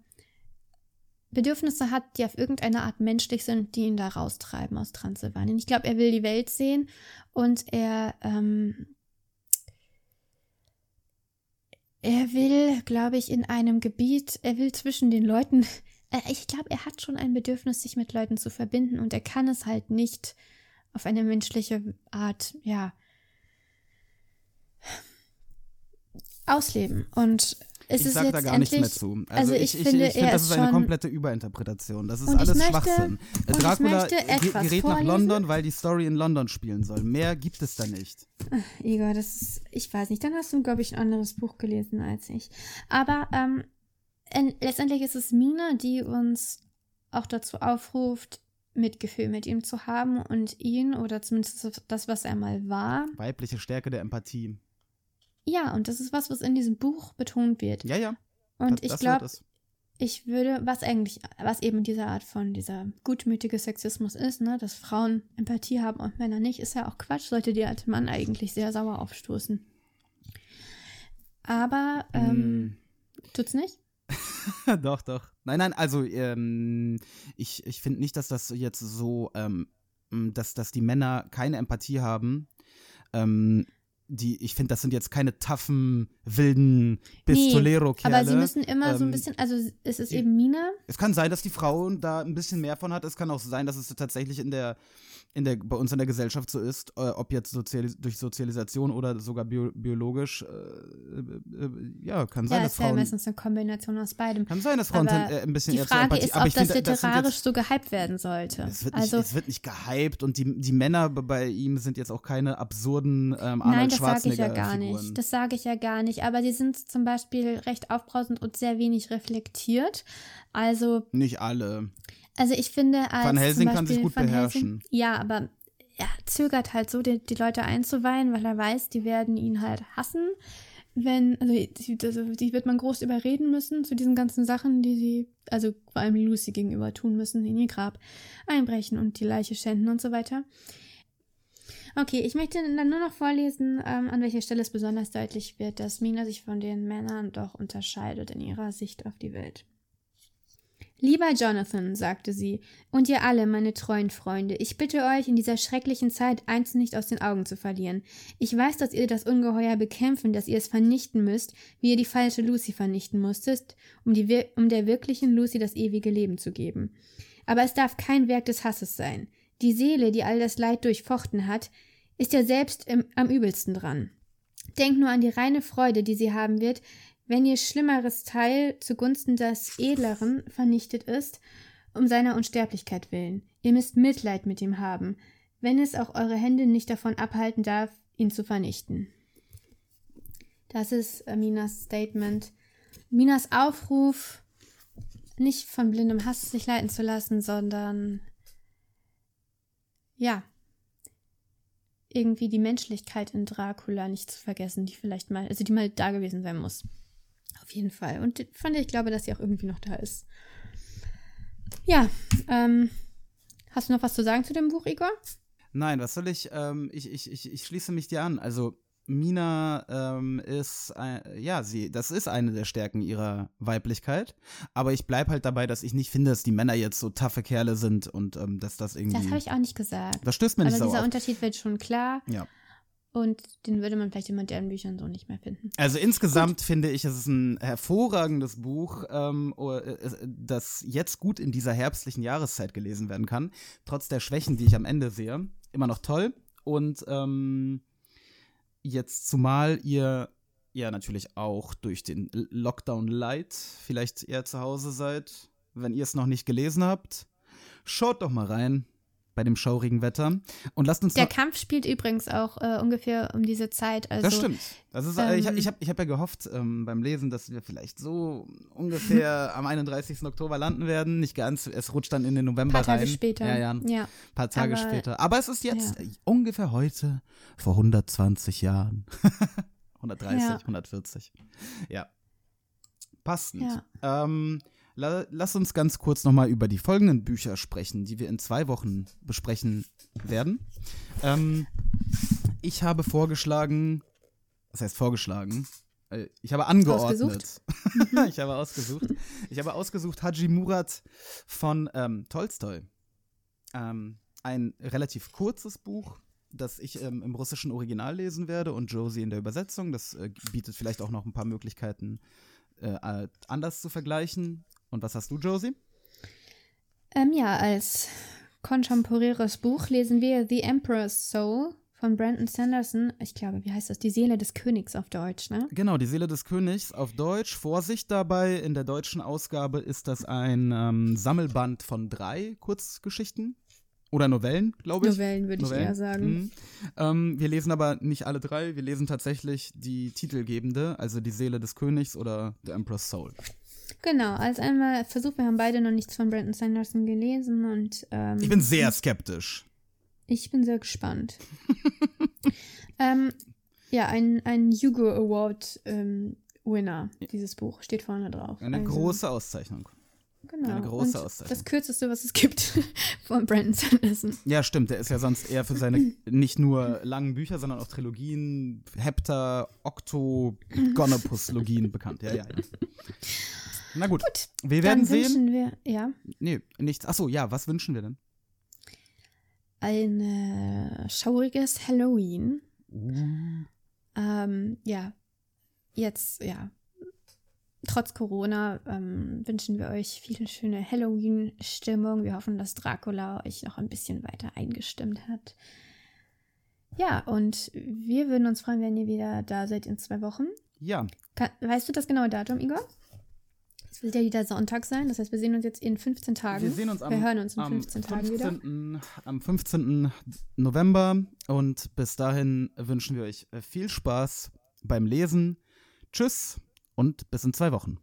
Bedürfnisse hat, die auf irgendeine Art menschlich sind, die ihn da raustreiben aus Transsilvanien. Ich glaube, er will die Welt sehen und er, ähm, er will, glaube ich, in einem Gebiet, er will zwischen den Leuten, äh, ich glaube, er hat schon ein Bedürfnis, sich mit Leuten zu verbinden und er kann es halt nicht auf eine menschliche Art, ja, ausleben. Und es ich ist sag jetzt da gar nichts mehr zu. also ich ich, finde, ich, finde, er das ist eine komplette Überinterpretation. Das ist ich alles möchte- Schwachsinn. ich Dracula gerät nach. London, weil die Story in London spielen soll. Mehr gibt es da nicht. Igor, das ist, ich weiß nicht, dann hast du, glaube ich, ein anderes Buch gelesen als ich. Aber ähm, en- letztendlich ist es Mina, die uns auch dazu aufruft, Mitgefühl mit ihm zu haben und ihn oder zumindest das, was er mal war. Weibliche Stärke der Empathie. Ja, und das ist was, was in diesem Buch betont wird. Ja, ja. Und das, ich glaube, ich würde, was eigentlich, was eben diese Art von dieser gutmütige Sexismus ist, ne, dass Frauen Empathie haben und Männer nicht, ist ja auch Quatsch, sollte der alte Mann eigentlich sehr sauer aufstoßen. Aber, ähm, Mm. tut's nicht? doch, doch. Nein, nein, also ähm, ich, ich finde nicht, dass das jetzt so, ähm, dass, dass die Männer keine Empathie haben. Ähm, die, ich finde, das sind jetzt keine taffen, wilden Pistolero-Kerle. Aber sie müssen immer so ein Ähm, bisschen, also es ist eben Mina, Es kann sein, dass die Frau da ein bisschen mehr von hat. Es kann auch sein, dass es tatsächlich in der, in der, bei uns in der Gesellschaft so ist, äh, ob jetzt sozialis durch Sozialisation oder sogar bio biologisch, äh, äh, äh, ja, kann sein, ja, dass ist ja Frauen. meistens eine Kombination aus beidem. Kann sein, dass Frauen äh, ein bisschen Die Frage Empathie, ist, aber ob das das sind literarisch jetzt, so gehypt werden sollte. es wird, nicht, also, es wird nicht gehypt und die, die Männer be- bei ihm sind jetzt auch keine absurden ähm, Arnold das sage ich ja gar Figuren. nicht. Das sage ich ja gar nicht. Aber die sind zum Beispiel recht aufbrausend und sehr wenig reflektiert. Also, Nicht alle. also ich finde, als Van Helsing kann sich gut Van beherrschen. Helsing, ja, aber er zögert halt so, die, die Leute einzuweihen, weil er weiß, die werden ihn halt hassen. Wenn, also die, also die wird man groß überreden müssen zu diesen ganzen Sachen, die sie, also vor allem Lucy gegenüber tun müssen, in ihr Grab einbrechen und die Leiche schänden und so weiter. Okay, ich möchte dann nur noch vorlesen, ähm, an welcher Stelle es besonders deutlich wird, dass Mina sich von den Männern doch unterscheidet in ihrer Sicht auf die Welt. Lieber Jonathan, sagte sie, und ihr alle, meine treuen Freunde, ich bitte euch, in dieser schrecklichen Zeit eins nicht aus den Augen zu verlieren. Ich weiß, dass ihr das Ungeheuer bekämpfen, dass ihr es vernichten müsst, wie ihr die falsche Lucy vernichten musstet, um, die, um der wirklichen Lucy das ewige Leben zu geben. Aber es darf kein Werk des Hasses sein. Die Seele, die all das Leid durchfochten hat, ist ja selbst im, am übelsten dran. Denkt nur an die reine Freude, die sie haben wird, wenn ihr schlimmeres Teil zugunsten des Edleren vernichtet ist, um seiner Unsterblichkeit willen. Ihr müsst Mitleid mit ihm haben, wenn es auch eure Hände nicht davon abhalten darf, ihn zu vernichten. Das ist äh, Minas Statement. Minas Aufruf, nicht von blindem Hass sich leiten zu lassen, sondern ja, irgendwie die Menschlichkeit in Dracula nicht zu vergessen, die vielleicht mal, also die mal da gewesen sein muss. Auf jeden Fall. Und von der ich glaube, dass sie auch irgendwie noch da ist. Ja, ähm, hast du noch was zu sagen zu dem Buch, Igor? Nein, was soll ich? Ähm, ich, ich, ich, ich schließe mich dir an. Also Mina ähm, ist, äh, ja, sie, das ist eine der Stärken ihrer Weiblichkeit. Aber ich bleibe halt dabei, dass ich nicht finde, dass die Männer jetzt so taffe Kerle sind und ähm, dass das irgendwie. Das habe ich auch nicht gesagt. das stößt mir Aber nicht so dieser auf. Unterschied wird schon klar Ja. und den würde man vielleicht in modernen Büchern so nicht mehr finden. Also insgesamt finde ich, es ist ein hervorragendes Buch, ähm, äh, das jetzt gut in dieser herbstlichen Jahreszeit gelesen werden kann. Trotz der Schwächen, die ich am Ende sehe. Immer noch toll. Und ähm, jetzt zumal ihr ja natürlich auch durch den Lockdown Light vielleicht eher zu Hause seid, wenn ihr es noch nicht gelesen habt, schaut doch mal rein bei dem schaurigen Wetter und lasst uns Der Kampf spielt übrigens auch äh, ungefähr um diese Zeit. Also, das stimmt. Das ist, äh, ich ähm, habe ich hab, ich hab ja gehofft ähm, beim Lesen, dass wir vielleicht so ungefähr am 31. Oktober landen werden. Nicht ganz, es rutscht dann in den November Ein paar Tage rein. später. Ja, ja, ein ja. paar Tage Aber- später. Aber es ist jetzt ja. äh, ungefähr heute, vor 120 Jahren. 130, Ja. 140. Ja. Passend. Ja. Ähm, lass uns ganz kurz nochmal über die folgenden Bücher sprechen, die wir in zwei Wochen besprechen werden. Ähm, ich habe vorgeschlagen, was heißt vorgeschlagen? Äh, Ich habe angeordnet. Ich habe ausgesucht. Ich habe ausgesucht Haji Murat von ähm, Tolstoi. Ähm, ein relativ kurzes Buch, das ich ähm, im russischen Original lesen werde und Josie in der Übersetzung. Das äh, bietet vielleicht auch noch ein paar Möglichkeiten, äh, anders zu vergleichen. Und was hast du, Josie? Ähm, ja, als kontemporäres Buch lesen wir The Emperor's Soul von Brandon Sanderson. Ich glaube, wie heißt das? Die Seele des Königs auf Deutsch, ne? Genau, die Seele des Königs auf Deutsch. Vorsicht dabei, in der deutschen Ausgabe ist das ein ähm, Sammelband von drei Kurzgeschichten. Oder Novellen, glaube ich. Novellen würde ich eher sagen. Mhm. Ähm, wir lesen aber nicht alle drei. Wir lesen tatsächlich die titelgebende, also die Seele des Königs oder The Emperor's Soul. Genau, als einmal Versuch, wir haben beide noch nichts von Brandon Sanderson gelesen und ähm, Ich bin sehr skeptisch. ich bin sehr gespannt. ähm, ja, ein, ein Hugo Award ähm, Winner, dieses Buch, steht vorne drauf. Eine Also, große Auszeichnung. genau. eine große und Auszeichnung. Das kürzeste, was es gibt von Brandon Sanderson. Ja, stimmt. Der ist ja sonst eher für seine nicht nur langen Bücher, sondern auch Trilogien, Hepta, Octo, Gonopus-Logien bekannt. Ja, ja, ja. Na gut. Wir werden Dann sehen. wünschen wir, ja, Nee, nichts. Achso, ja, was wünschen wir denn? ein schauriges Halloween. Ähm, ja, jetzt, ja, trotz Corona ähm, wünschen wir euch viel schöne Halloween-Stimmung. Wir hoffen, dass Dracula euch noch ein bisschen weiter eingestimmt hat. Ja, und wir würden uns freuen, wenn ihr wieder da seid in zwei Wochen. Ja, Ka weißt du das genaue Datum, Igor? Es wird ja wieder Sonntag sein, das heißt, wir sehen uns jetzt in 15 Tagen. wir sehen uns am, Wir hören uns in am 15 Tagen wieder. 15. Am 15. November und bis dahin wünschen wir euch viel Spaß beim Lesen. Tschüss und bis in zwei Wochen.